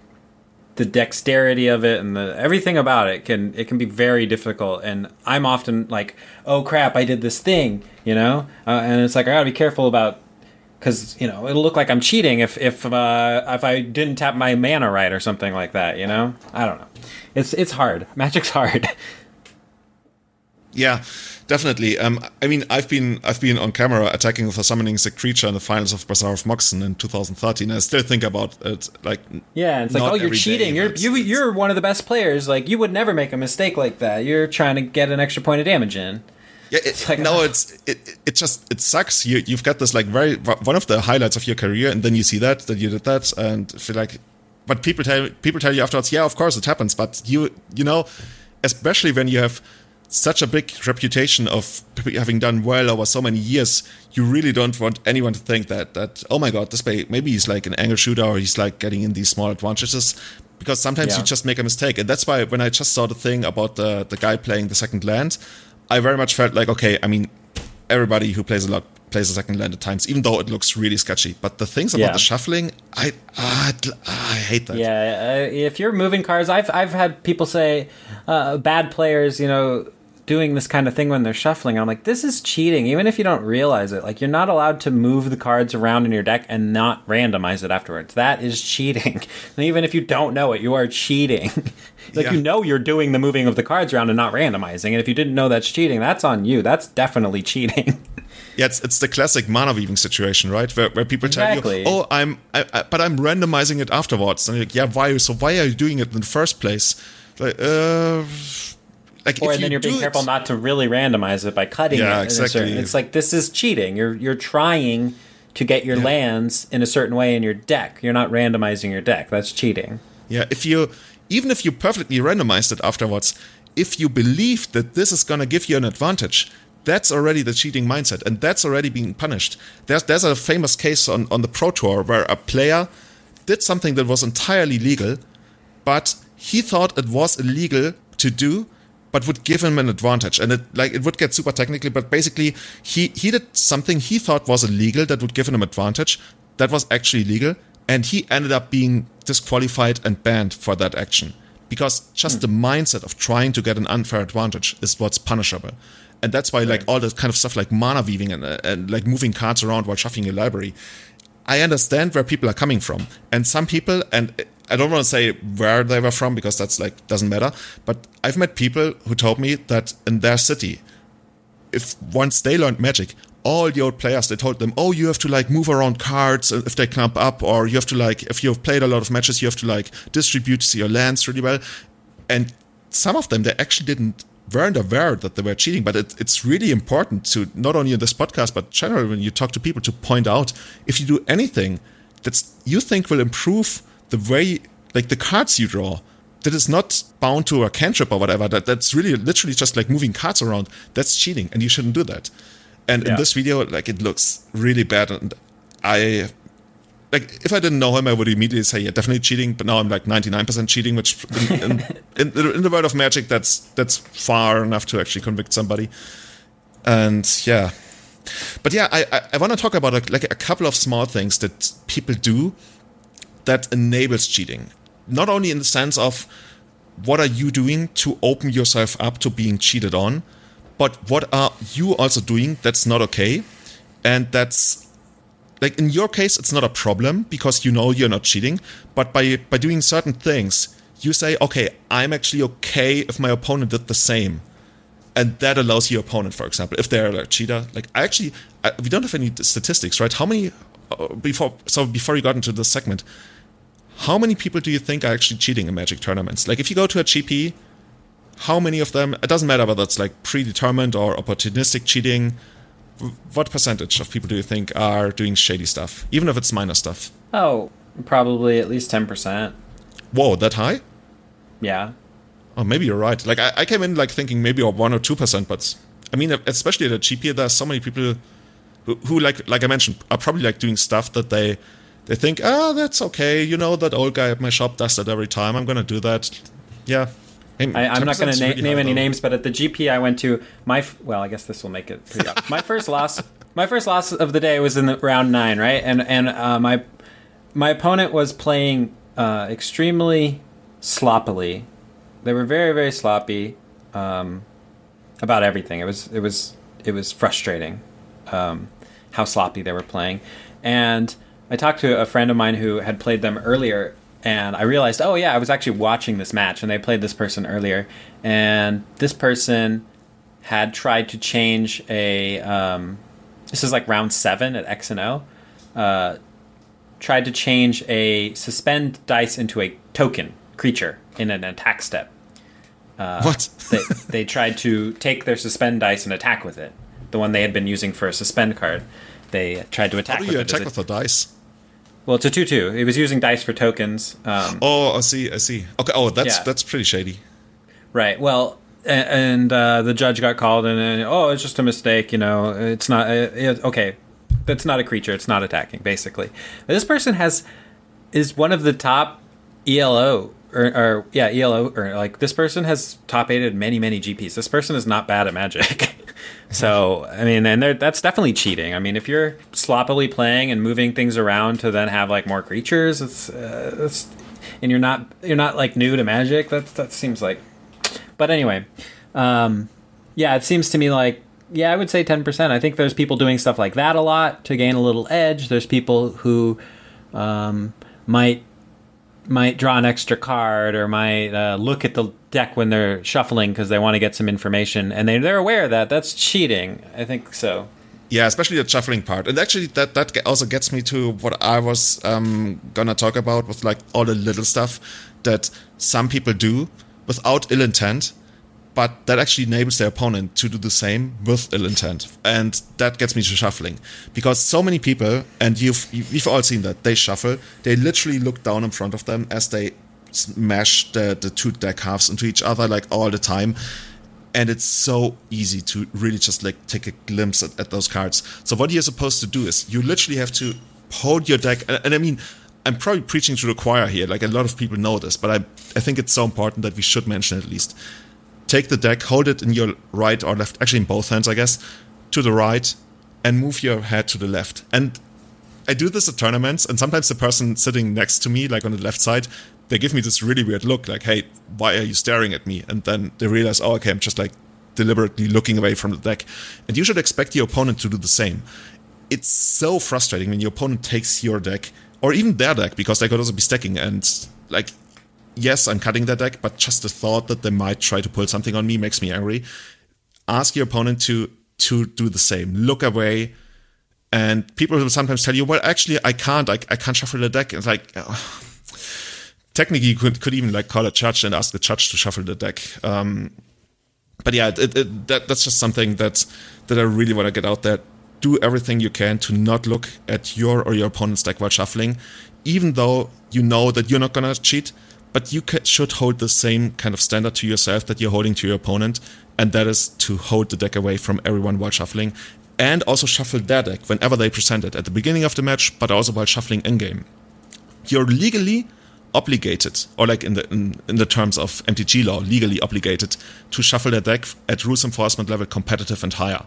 the dexterity of it and the everything about it can it can be very difficult and i'm often like oh crap i did this thing you know uh, and it's like i gotta be careful about because you know it'll look like i'm cheating if if uh, if i didn't tap my mana right or something like that you know i don't know it's it's hard (laughs) magic's hard Yeah, definitely. Um, I mean, I've been I've been on camera attacking for summoning the creature in the finals of Bazaar of Moxen in 2013. And I still think about it. Like, yeah it's like oh you're day, cheating you're you, you're one of the best players like you would never make a mistake like that you're trying to get an extra point of damage in Yeah, it, like- no, it's it, it just it sucks. You you've got this like very one of the highlights of your career, and then you see that that you did that, and feel like, but people tell people tell you afterwards, yeah, of course it happens, but you you know, especially when you have such a big reputation of having done well over so many years, you really don't want anyone to think that that oh my god, this guy maybe he's like an angle shooter or he's like getting in these small advantages. Because sometimes Yeah. you just make a mistake, and that's why when I just saw the thing about the the guy playing the second land, I very much felt like okay. I mean, everybody who plays a lot plays a second land at times, even though it looks really sketchy. But the things about Yeah. the shuffling, I ah, I hate that. Yeah, uh, if you're moving cards, I've I've had people say uh, bad players, you know, doing this kind of thing when they're shuffling. I'm like, this is cheating, even if you don't realize it. Like, you're not allowed to move the cards around in your deck and not randomize it afterwards. That is cheating. And (laughs) even if you don't know it, you are cheating. (laughs) like, Yeah. you know you're doing the moving of the cards around and not randomizing. And if you didn't know that's cheating, that's on you. That's definitely cheating. (laughs) Yeah, it's, it's the classic mana weaving situation, right? Where, where people Exactly. tell you, "Oh, I'm, I, I, but I'm randomizing it afterwards." And you're like, yeah, why? So why are you doing it in the first place? Like, uh, like or then you you're being careful it, not to really randomize it by cutting Yeah, it. a certain- exactly. It's like this is cheating. You're you're trying to get your Yeah. lands in a certain way in your deck. You're not randomizing your deck. That's cheating. Yeah, if you even if you perfectly randomized it afterwards, if you believe that this is gonna give you an advantage, that's already the cheating mindset, and that's already being punished. There's there's a famous case on, on the Pro Tour where a player did something that was entirely legal, but he thought it was illegal to do, but would give him an advantage. And it like it would get super technically, but basically he he did something he thought was illegal that would give him an advantage that was actually legal, and he ended up being disqualified and banned for that action. Because just the mindset of trying to get an unfair advantage is what's punishable. And that's why like all that kind of stuff like mana weaving and, uh, and like moving cards around while shuffling your library I understand where people are coming from, and some people, and I don't want to say where they were from because that's like doesn't matter. But I've met people who told me that in their city, if once they learned Magic, all the old players they told them, oh, you have to like move around cards uh, if they clump up, or you have to like if you've played a lot of matches, you have to like distribute your lands really well. And some of them they actually didn't weren't aware that they were cheating. But it, it's really important to not only in this podcast but generally when you talk to people to point out if you do anything that you think will improve the way like the cards you draw that is not bound to a cantrip or whatever that that's really literally just like moving cards around that's cheating and you shouldn't do that and in this video like it looks really bad. And i like if i didn't know him i would immediately say yeah definitely cheating. But now i'm like 99% cheating which in, in, (laughs) in, the- in the world of magic that's that's far enough to actually convict somebody. And yeah. But yeah i i, I want to talk about like, like a couple of small things that people do that enables cheating. Not only in the sense of what are you doing to open yourself up to being cheated on but what are you also doing that's not okay? And that's like in your case it's not a problem because you know you're not cheating. But by by doing certain things you say okay i'm actually okay if my opponent did the same. And that allows your opponent for example if they're a cheater like i actually I, we don't have any statistics right? How many uh, before so before you got into this segment how many people do you think are actually cheating in magic tournaments? Like if you go to a gp how many of them it doesn't matter whether it's like predetermined or opportunistic cheating what percentage of people do you think are doing shady stuff even if it's minor stuff? Oh, probably at least ten percent. whoa that high? Yeah. oh maybe you're right. Like i, I came in like thinking maybe or one or two percent but i mean especially at a gp there's so many people who, who like like i mentioned are probably like doing stuff that they they think ah that's okay. You know that old guy at my shop does that every time. I'm gonna do that. Yeah I, I'm not going to is na- really name any names, but at the GP I went to, my f- well, I guess this will make it pretty. My first loss, (laughs) my first loss of the day was in the round nine, right? And and uh, my my opponent was playing uh, extremely sloppily. They were very very sloppy um, about everything. It was it was it was frustrating um, how sloppy they were playing. And I talked to a friend of mine who had played them earlier, and I realized, oh yeah, I was actually watching this match, and they played this person earlier, and this person had tried to change a. Um, this is like round seven at X and O. Uh, tried to change a suspend dice into a token creature in an attack step what (laughs) they, they tried to take their suspend dice and attack with it. The one they had been using for a suspend card. They tried to attack how do with you it. as attack a- with the dice well, it's a 2 2. It was using dice for tokens. Um, oh i see i see okay oh that's Yeah. that's pretty shady Right. Well, a- and uh, the judge got called, and, and oh, it's just a mistake. You know, it's not. Uh, it, okay, that's not a creature. It's not attacking. Basically, this person has is one of the top ELO or, or yeah ELO or like this person has top aided many many GPs. This person is not bad at Magic. (laughs) so I mean, and that's definitely cheating. I mean, if you're sloppily playing and moving things around to then have like more creatures, it's uh, it's and you're not you're not like new to Magic. That that seems like but anyway, um, Yeah, it seems to me like yeah, I would say 10%. I think there's people doing stuff like that a lot to gain a little edge. There's people who um, might might draw an extra card or might uh, look at the deck when they're shuffling because they want to get some information and they, they're aware of that. That's cheating. I think so. Yeah, especially the shuffling part. And actually, that, that also gets me to what I was um, gonna talk about with like all the little stuff that some people do without ill intent but that actually enables their opponent to do the same with ill intent. And that gets me to shuffling. Because so many people, and you've, you've all seen that, they shuffle, they literally look down in front of them as they smash the, the two deck halves into each other like all the time. And it's so easy to really just like take a glimpse at, at those cards. So what you're supposed to do is you literally have to hold your deck, and, and I mean, I'm probably preaching to the choir here. Like a lot of people know this, but I I think it's so important that we should mention at least take the deck, hold it in your right or left, actually in both hands, I guess, to the right, and move your head to the left. And I do this at tournaments, and sometimes the person sitting next to me, like on the left side, they give me this really weird look, like, "Hey, why are you staring at me?" And then they realize, "Oh, okay, I'm just like deliberately looking away from the deck." And you should expect your opponent to do the same. It's so frustrating when your opponent takes your deck or even their deck because they could also be stacking and like yes, I'm cutting their deck, but just the thought that they might try to pull something on me makes me angry. Ask your opponent to to do the same. Look away. And people will sometimes tell you, well, actually, I can't. I, I can't shuffle the deck. It's like, oh. technically, you could, could even like call a judge and ask the judge to shuffle the deck. Um, but yeah, it, it, that, that's just something that that I really want to get out there. Do everything you can to not look at your or your opponent's deck while shuffling, even though you know that you're not gonna cheat but you should hold the same kind of standard to yourself that you're holding to your opponent, and that is to hold the deck away from everyone while shuffling, and also shuffle their deck whenever they present it at the beginning of the match, but also while shuffling in game. You're legally obligated, or like in the in, in the terms of MTG law, legally obligated to shuffle their deck at rules enforcement level competitive and higher.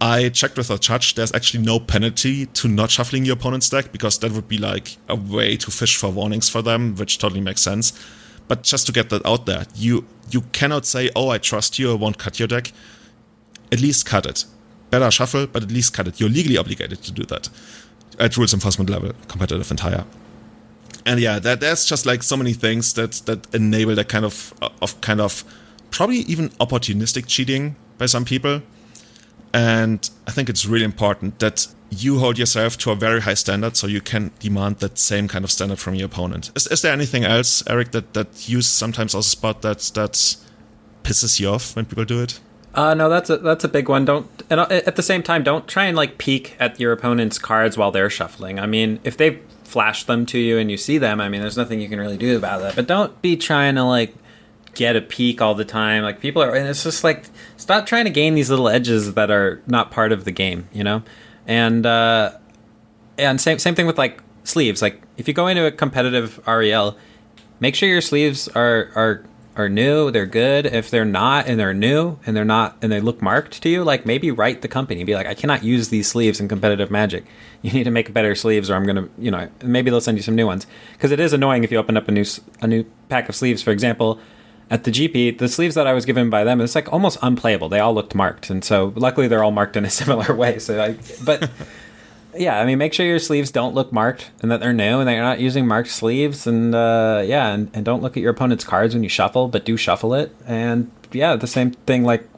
I checked with a judge. There's actually no penalty to not shuffling your opponent's deck because that would be like a way to fish for warnings for them, which totally makes sense. But just to get that out there, you you cannot say, "Oh, I trust you. I won't cut your deck." At least cut it. Better shuffle, but at least cut it. You're legally obligated to do that at rules enforcement level, competitive and higher. And yeah, that that's just like so many things that that enable that kind of of kind of probably even opportunistic cheating by some people and I think it's really important that you hold yourself to a very high standard so you can demand that same kind of standard from your opponent. Is, is there anything else, Eric, that, that you sometimes also spot that that pisses you off when people do it? Uh, no, that's a that's a big one. Don't and uh, at the same time, don't try and like peek at your opponent's cards while they're shuffling. I mean, if they flash them to you and you see them, I mean, there's nothing you can really do about that. But don't be trying to like get a peek all the time. Like people are, and it's just like stop trying to gain these little edges that are not part of the game, you know. And uh, and same same thing with like sleeves. Like if you go into a competitive REL, make sure your sleeves are are are new, they're good. If they're not and they're new and they're not and they look marked to you, like maybe write the company, be like, I cannot use these sleeves in competitive Magic. You need to make better sleeves, or I'm gonna, you know, maybe they'll send you some new ones. Because it is annoying if you open up a new a new pack of sleeves. For example, at the GP, the sleeves that I was given by them, it's like almost unplayable. They all looked marked, and so luckily they're all marked in a (laughs) similar way. So, I, but (laughs) yeah, I mean, make sure your sleeves don't look marked and that they're new and that you're not using marked sleeves. And uh, yeah, and, and don't look at your opponent's cards when you shuffle, but do shuffle it. And yeah, the same thing like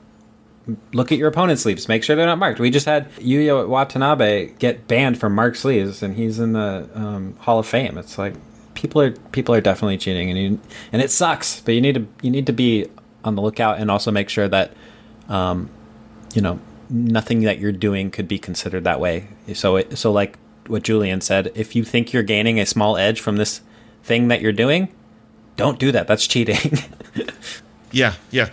look at your opponent's sleeves. Make sure they're not marked. We just had Yuuya Watanabe get banned from marked sleeves, and he's in the um, Hall of Fame. It's like people are people are definitely cheating, and you, and it sucks. But you need to you need to be on the lookout and also make sure that, um, you know, nothing that you're doing could be considered that way. So it, so like what Julian said, if you think you're gaining a small edge from this thing that you're doing, don't do that. That's cheating. (laughs) yeah, yeah.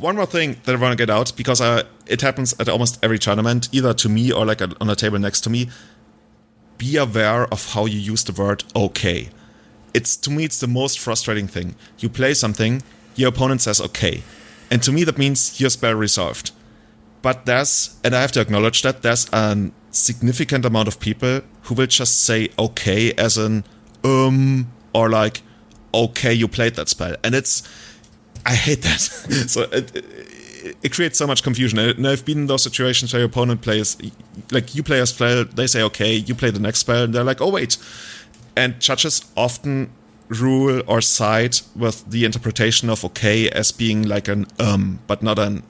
One more thing that I want to get out because uh, it happens at almost every tournament, either to me or like on a table next to me. Be aware of how you use the word okay it's to me it's the most frustrating thing. You play something, your opponent says okay, and to me that means your spell resolved. But there's, and I have to acknowledge that there's a significant amount of people who will just say okay as an um or like okay you played that spell, and it's I hate that. (laughs) so it, it, it creates so much confusion. And I've been in those situations where your opponent plays, like you play a spell, they say okay, you play the next spell, and they're like, oh wait. And judges often rule or side with the interpretation of okay as being like an um, but not an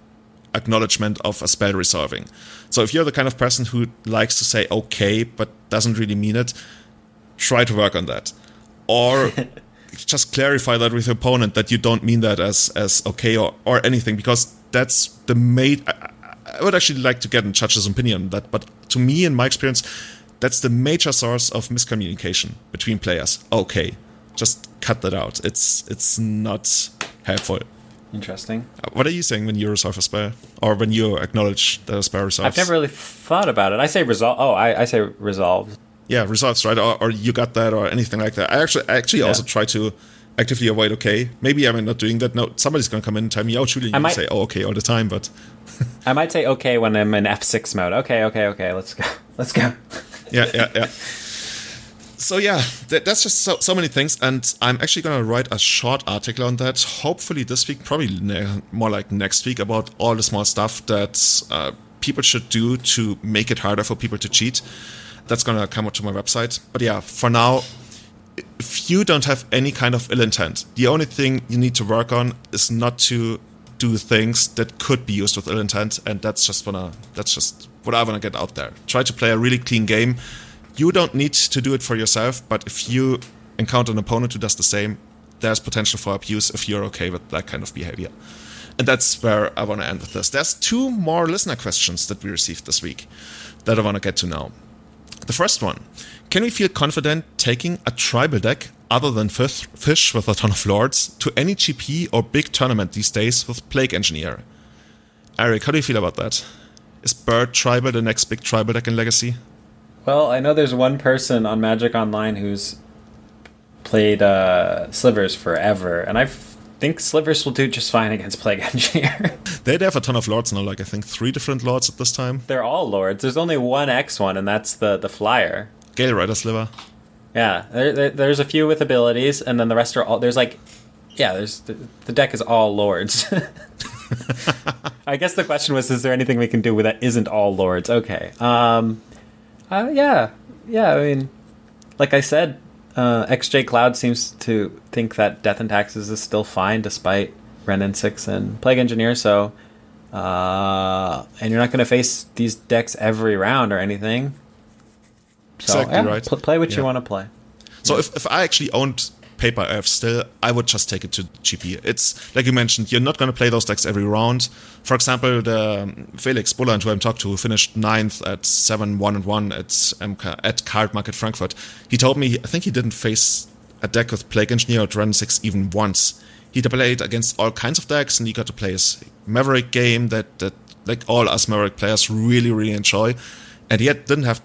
acknowledgement of a spell resolving. So if you're the kind of person who likes to say okay but doesn't really mean it, try to work on that. Or (laughs) just clarify that with your opponent that you don't mean that as as okay or, or anything because that's the main I, I would actually like to get in judge's opinion on that, but to me in my experience, that's the major source of miscommunication between players. Okay. Just cut that out. It's it's not helpful. Interesting. Uh, what are you saying when you resolve a spell, or when you acknowledge a spell resolves? I've never really thought about it. I say resolve. Oh, I, I say resolve. Yeah, resolves, right? Or, or, you got that, or anything like that. I actually, actually yeah. also try to actively avoid okay. Maybe I'm not doing that. No, somebody's going to come in and tell me, oh, Julian, you might, say, oh, okay, all the time, but. (laughs) I might say okay when I'm in F6 mode. Okay, okay, okay, let's go. (laughs) Let's go. Yeah, yeah, yeah so yeah, that, that's just so, so many things, and I'm actually gonna write a short article on that. Hopefully this week, probably ne- more like next week, about all the small stuff that uh, people should do to make it harder for people to cheat. That's gonna come up to my website. But yeah, for now, if you don't have any kind of ill intent, the only thing you need to work on is not to do things that could be used with ill intent, and that's just wanna that's just what I wanna get out there. Try to play a really clean game you don't need to do it for yourself, but if you encounter an opponent who does the same, there's potential for abuse if you're okay with that kind of behavior. And that's where I want to end with this. There's two more listener questions that we received this week that I want to get to now. The first one Can we feel confident taking a tribal deck other than Fish with a ton of lords to any GP or big tournament these days with Plague Engineer? Eric, how do you feel about that? Is Bird Tribal the next big tribal deck in Legacy? Well, I know there's one person on Magic Online who's played uh, Slivers forever, and I think Slivers will do just fine against Plague (laughs) Engineer. They'd have a ton of lords now, like I think three different lords at this time. They're all lords. There's only one X one, and that's the the flyer. Galerider Sliver. Yeah, there, there, there's a few with abilities, and then the rest are all. There's like, yeah, there's the, the deck is all lords. (laughs) I guess the question was, is there anything we can do with that isn't all lords? Okay. Um, uh, yeah, yeah. I mean, like I said, uh, xJCloud seems to think that Death and Taxes is still fine despite Wrenn and Six and Plague Engineer. So, uh, and you're not going to face these decks every round or anything. So, exactly yeah, right. Pl- play what yeah. you want to play. So yeah. if, if I actually owned paper Earth still, I would just take it to GP. It's like you mentioned, you're not going to play those decks every round. For example, the um, Felix Bulland, who I'm talked to, who finished ninth at seven one and one at MK, at Cardmarket Frankfurt. He told me I think he didn't face a deck with Plague Engineer or Wrenn Six even once. He played against all kinds of decks, and he got to play his Maverick game that that like all us Maverick players really really enjoy, and yet didn't have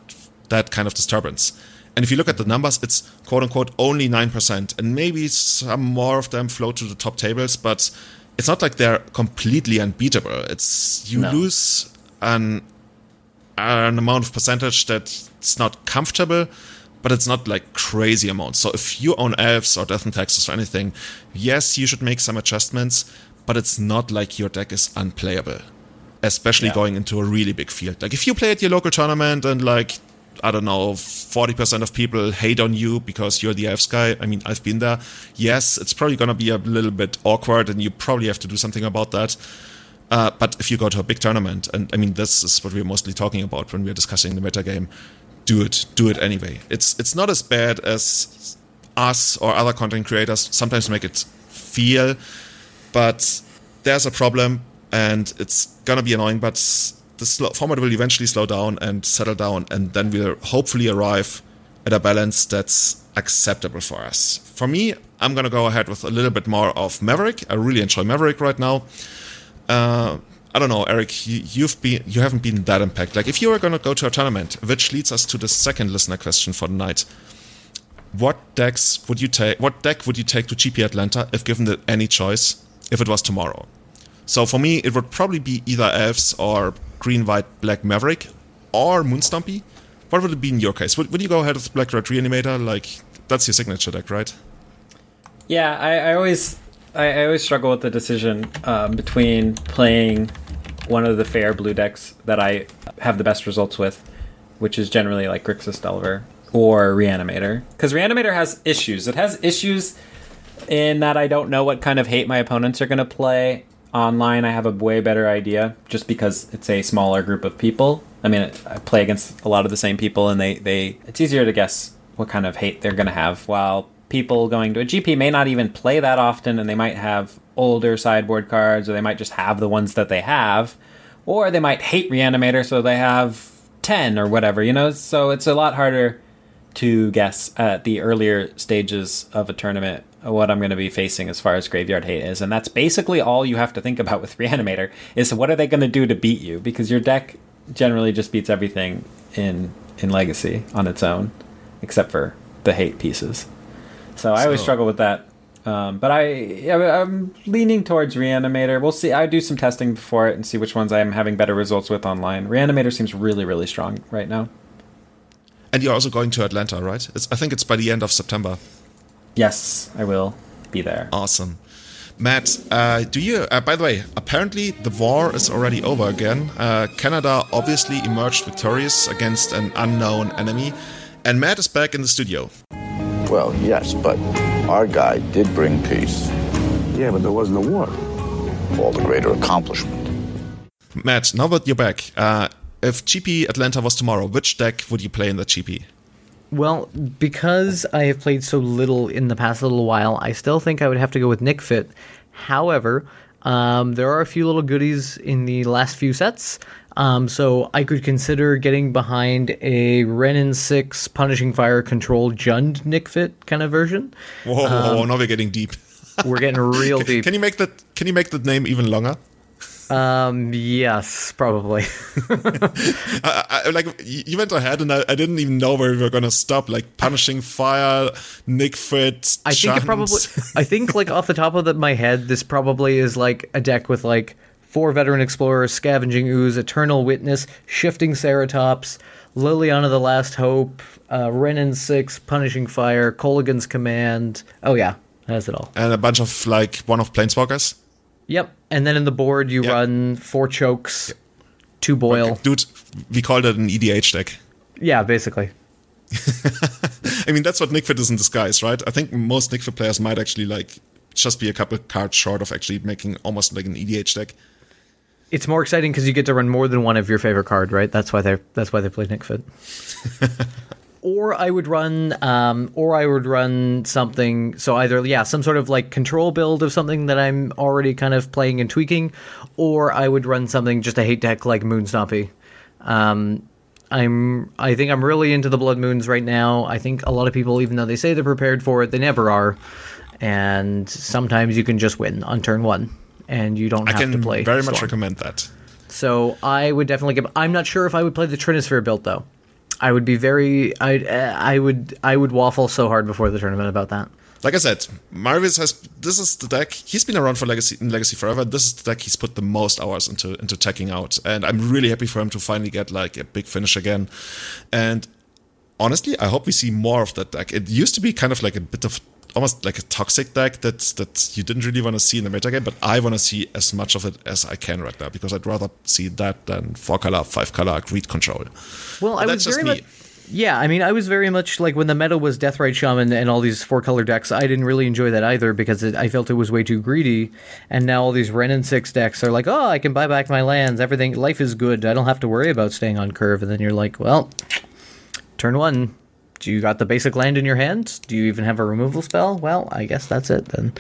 that kind of disturbance. And if you look at the numbers, it's quote unquote only 9%. And maybe some more of them float to the top tables, but it's not like they're completely unbeatable. It's you no. lose an, an amount of percentage that's not comfortable, but it's not like crazy amounts. So if you own elves or death and taxes or anything, yes, you should make some adjustments, but it's not like your deck is unplayable. Especially yeah. going into a really big field. Like if you play at your local tournament and like I don't know, 40% of people hate on you because you're the elf guy. I mean, I've been there. Yes, it's probably going to be a little bit awkward and you probably have to do something about that. Uh, but if you go to a big tournament, and I mean, this is what we're mostly talking about when we're discussing the meta game, do it. Do it anyway. It's, it's not as bad as us or other content creators sometimes make it feel, but there's a problem and it's going to be annoying, but the format will eventually slow down and settle down, and then we'll hopefully arrive at a balance that's acceptable for us. For me, I'm gonna go ahead with a little bit more of Maverick. I really enjoy Maverick right now. Uh, I don't know, Eric. You, have been you haven't been that impacted. Like if you were gonna go to a tournament, which leads us to the second listener question for the night. What decks would you take? What deck would you take to GP Atlanta if given the, any choice? If it was tomorrow, so for me, it would probably be either elves or green, white, black Maverick or Moonstompy. What would it be in your case? Would, would you go ahead with Black Red Reanimator? Like, that's your signature deck, right? Yeah, I, I always I, I always struggle with the decision um, between playing one of the fair blue decks that I have the best results with, which is generally like Grixis Delver or Reanimator. Because Reanimator has issues. It has issues in that I don't know what kind of hate my opponents are going to play. Online, I have a way better idea just because it's a smaller group of people. I mean, I play against a lot of the same people, and they, they it's easier to guess what kind of hate they're going to have. While people going to a GP may not even play that often, and they might have older sideboard cards, or they might just have the ones that they have, or they might hate Reanimator, so they have 10 or whatever, you know? So it's a lot harder to guess at the earlier stages of a tournament what I'm going to be facing as far as graveyard hate is, and that's basically all you have to think about with (laughs) Reanimator is what are they going to do to beat you because your deck generally just beats everything in in Legacy on its own, except for the hate pieces. So, I always struggle with that. Um, but I, I'm leaning towards Reanimator. We'll see. I do some testing before it and see which ones I'm having better results with online. Reanimator seems really, really strong right now. And you're also going to Atlanta, right? It's, I think it's by the end of September. Yes, I will be there. Awesome. Matt, uh, do you, uh, by the way, apparently the war is already over again. Uh, Canada obviously emerged victorious against an unknown enemy, and Matt is back in the studio. Well, yes, but our guy did bring peace. Yeah, but there wasn't a war. All the greater accomplishment. Matt, now that you're back, uh, if GP Atlanta was tomorrow, which deck would you play in that GP? Well, because I have played so little in the past little while, I still think I would have to go with Nic Fit. However, um, there are a few little goodies in the last few sets. Um, so I could consider getting behind a Wrenn and 6 Punishing Fire Control Jund Nic Fit kind of version. Whoa, um, now we're getting deep. we're getting real (laughs) deep. Can you make that can you make the name even longer? Um, yes, probably. (laughs) (laughs) I, I, like you went ahead, and I, I, didn't even know where we were gonna stop. Like punishing fire, Nic Fit. I think it probably. (laughs) I think like off the top of the, my head, this probably is like a deck with like four veteran explorers, scavenging ooze, eternal witness, shifting ceratops, Liliana the Last Hope, uh, Wrenn and six, punishing fire, Kolaghan's command. Oh yeah, that's it all. And a bunch of like one of planeswalkers. Yep. And then in the board, you yep. run four chokes, yep. two boil. Okay. Dude, we called it an EDH deck. Yeah, basically. (laughs) I mean, that's what Nic Fit is in disguise, right? I think most Nic Fit players might actually like just be a couple cards short of actually making almost like an EDH deck. It's more exciting because you get to run more than one of your favorite card, right? That's why they're that's why they play Nic Fit. (laughs) or I would run, um, or I would run something. So either yeah, some sort of like control build of something that I'm already kind of playing and tweaking, or I would run something just a hate deck like Moonstompy. Um, I'm I think I'm really into the Blood Moons right now. I think a lot of people, even though they say they're prepared for it, they never are. And sometimes you can just win on turn one, and you don't I have to play. Very Storm. much recommend that. So I would definitely give. I'm not sure if I would play the Trinisphere build though. I would be very I I would I would waffle so hard before the tournament about that. Like I said, Marius has this is the deck he's been around for Legacy in Legacy forever. This is the deck he's put the most hours into into teching out, and I'm really happy for him to finally get like a big finish again. And honestly, I hope we see more of that deck. It used to be kind of like a bit of almost like a toxic deck that that you didn't really want to see in the metagame, but I want to see as much of it as I can right now because I'd rather see that than four color, five color greed control. Well, but I was very much. Yeah, I mean, I was very much like when the meta was Deathrite Shaman and all these four color decks. I didn't really enjoy that either because it, I felt it was way too greedy. And now all these Wrenn and six decks are like, oh, I can buy back my lands. Everything, life is good. I don't have to worry about staying on curve. And then you're like, well, turn one, do you got the basic land in your hand? Do you even have a removal spell? Well, I guess that's it then.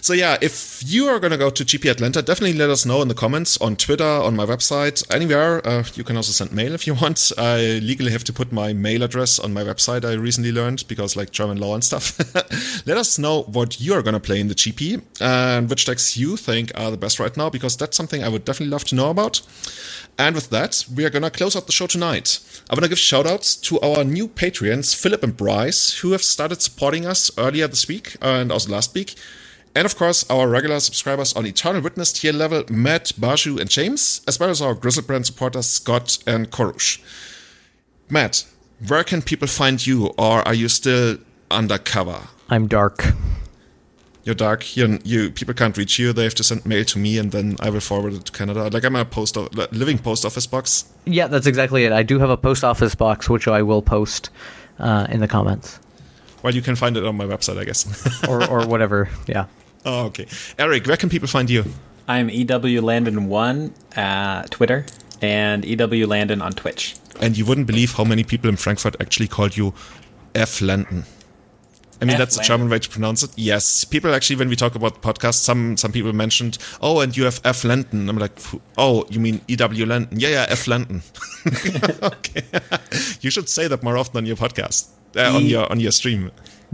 So yeah, if you are going to go to GP Atlanta, definitely let us know in the comments on Twitter, on my website, anywhere. Uh, you can also send mail if you (laughs) want. I legally have to put my mail address on my website. I recently learned because like German law and stuff. (laughs) let us know what you are going to play in the GP and which decks you think are the best right now, because that's something I would definitely love to know about. And with that, we are going to close out the show tonight. I want to give shoutouts to our new Patreons, Philip and Bryce, who have started supporting us earlier this week and also last week. And of course, our regular subscribers on Eternal Witness tier level, Matt, Baju, and James, as well as our Griselbrand supporters, Scott and Korush. Matt, where can people find you, or are you still undercover? I'm dark. You're dark. You, you people can't reach you. They have to send mail to me, and then I will forward it to Canada. Like I'm a post o- living post office box. Yeah, that's exactly it. I do have a post office box, which I will post uh, in the comments Well, you can find it on my website, I guess. (laughs) or or whatever. Yeah. (laughs) oh, okay. Eric, where can people find you? I'm EW Landon one at Twitter and EW Landon on Twitch. And you wouldn't believe how many people in Frankfurt actually called you F. Landon. I mean, F. that's the German way to pronounce it. Yes, people actually, when we talk about podcasts, some some people mentioned, "Oh, and you have F. Landon." I'm like, "Oh, you mean E. W. Landon?" Yeah, yeah, F. Landon. (laughs) okay, (laughs) you should say that more often on your podcast, uh, on E- your on your stream.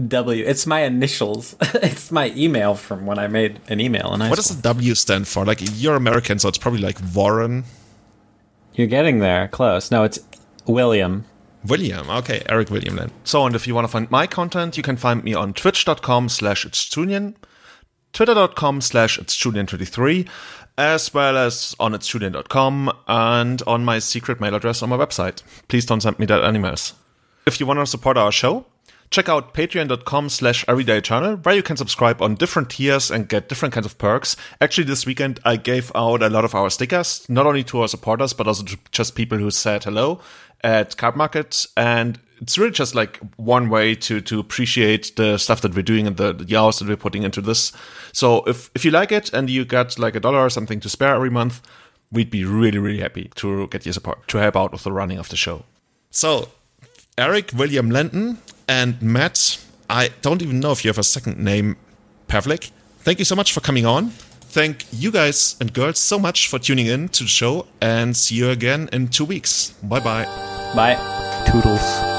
W. It's my initials. (laughs) it's my email from when I made an email. And What does the W stand for? Like you're American, so it's probably like Warren You're getting there, close. No, it's William. William. Okay, Eric William then. So, and if you want to find my content, you can find me on twitch.com slash it's twitter.com slash it's Julian23, as well as on it's and on my secret mail address on my website. Please don't send me that emails. If you want to support our show, check out patreon.com slash everydayeternal, where you can subscribe on different tiers and get different kinds of perks. Actually, this weekend I gave out a lot of our stickers, not only to our supporters, but also to just people who said hello at Cardmarket. And it's really just like one way to, to appreciate the stuff that we're doing and the, the hours that we're putting into this. So if, if you like it and you got like a dollar or something to spare every month, we'd be really, really happy to get your support, to help out with the running of the show. So Eric William Lenton and Matt. I don't even know if you have a second name, Pavlik. Thank you so much for coming on. Thank you guys and girls so much for tuning in to the show and see you again in two weeks. Bye bye. Bye. Toodles.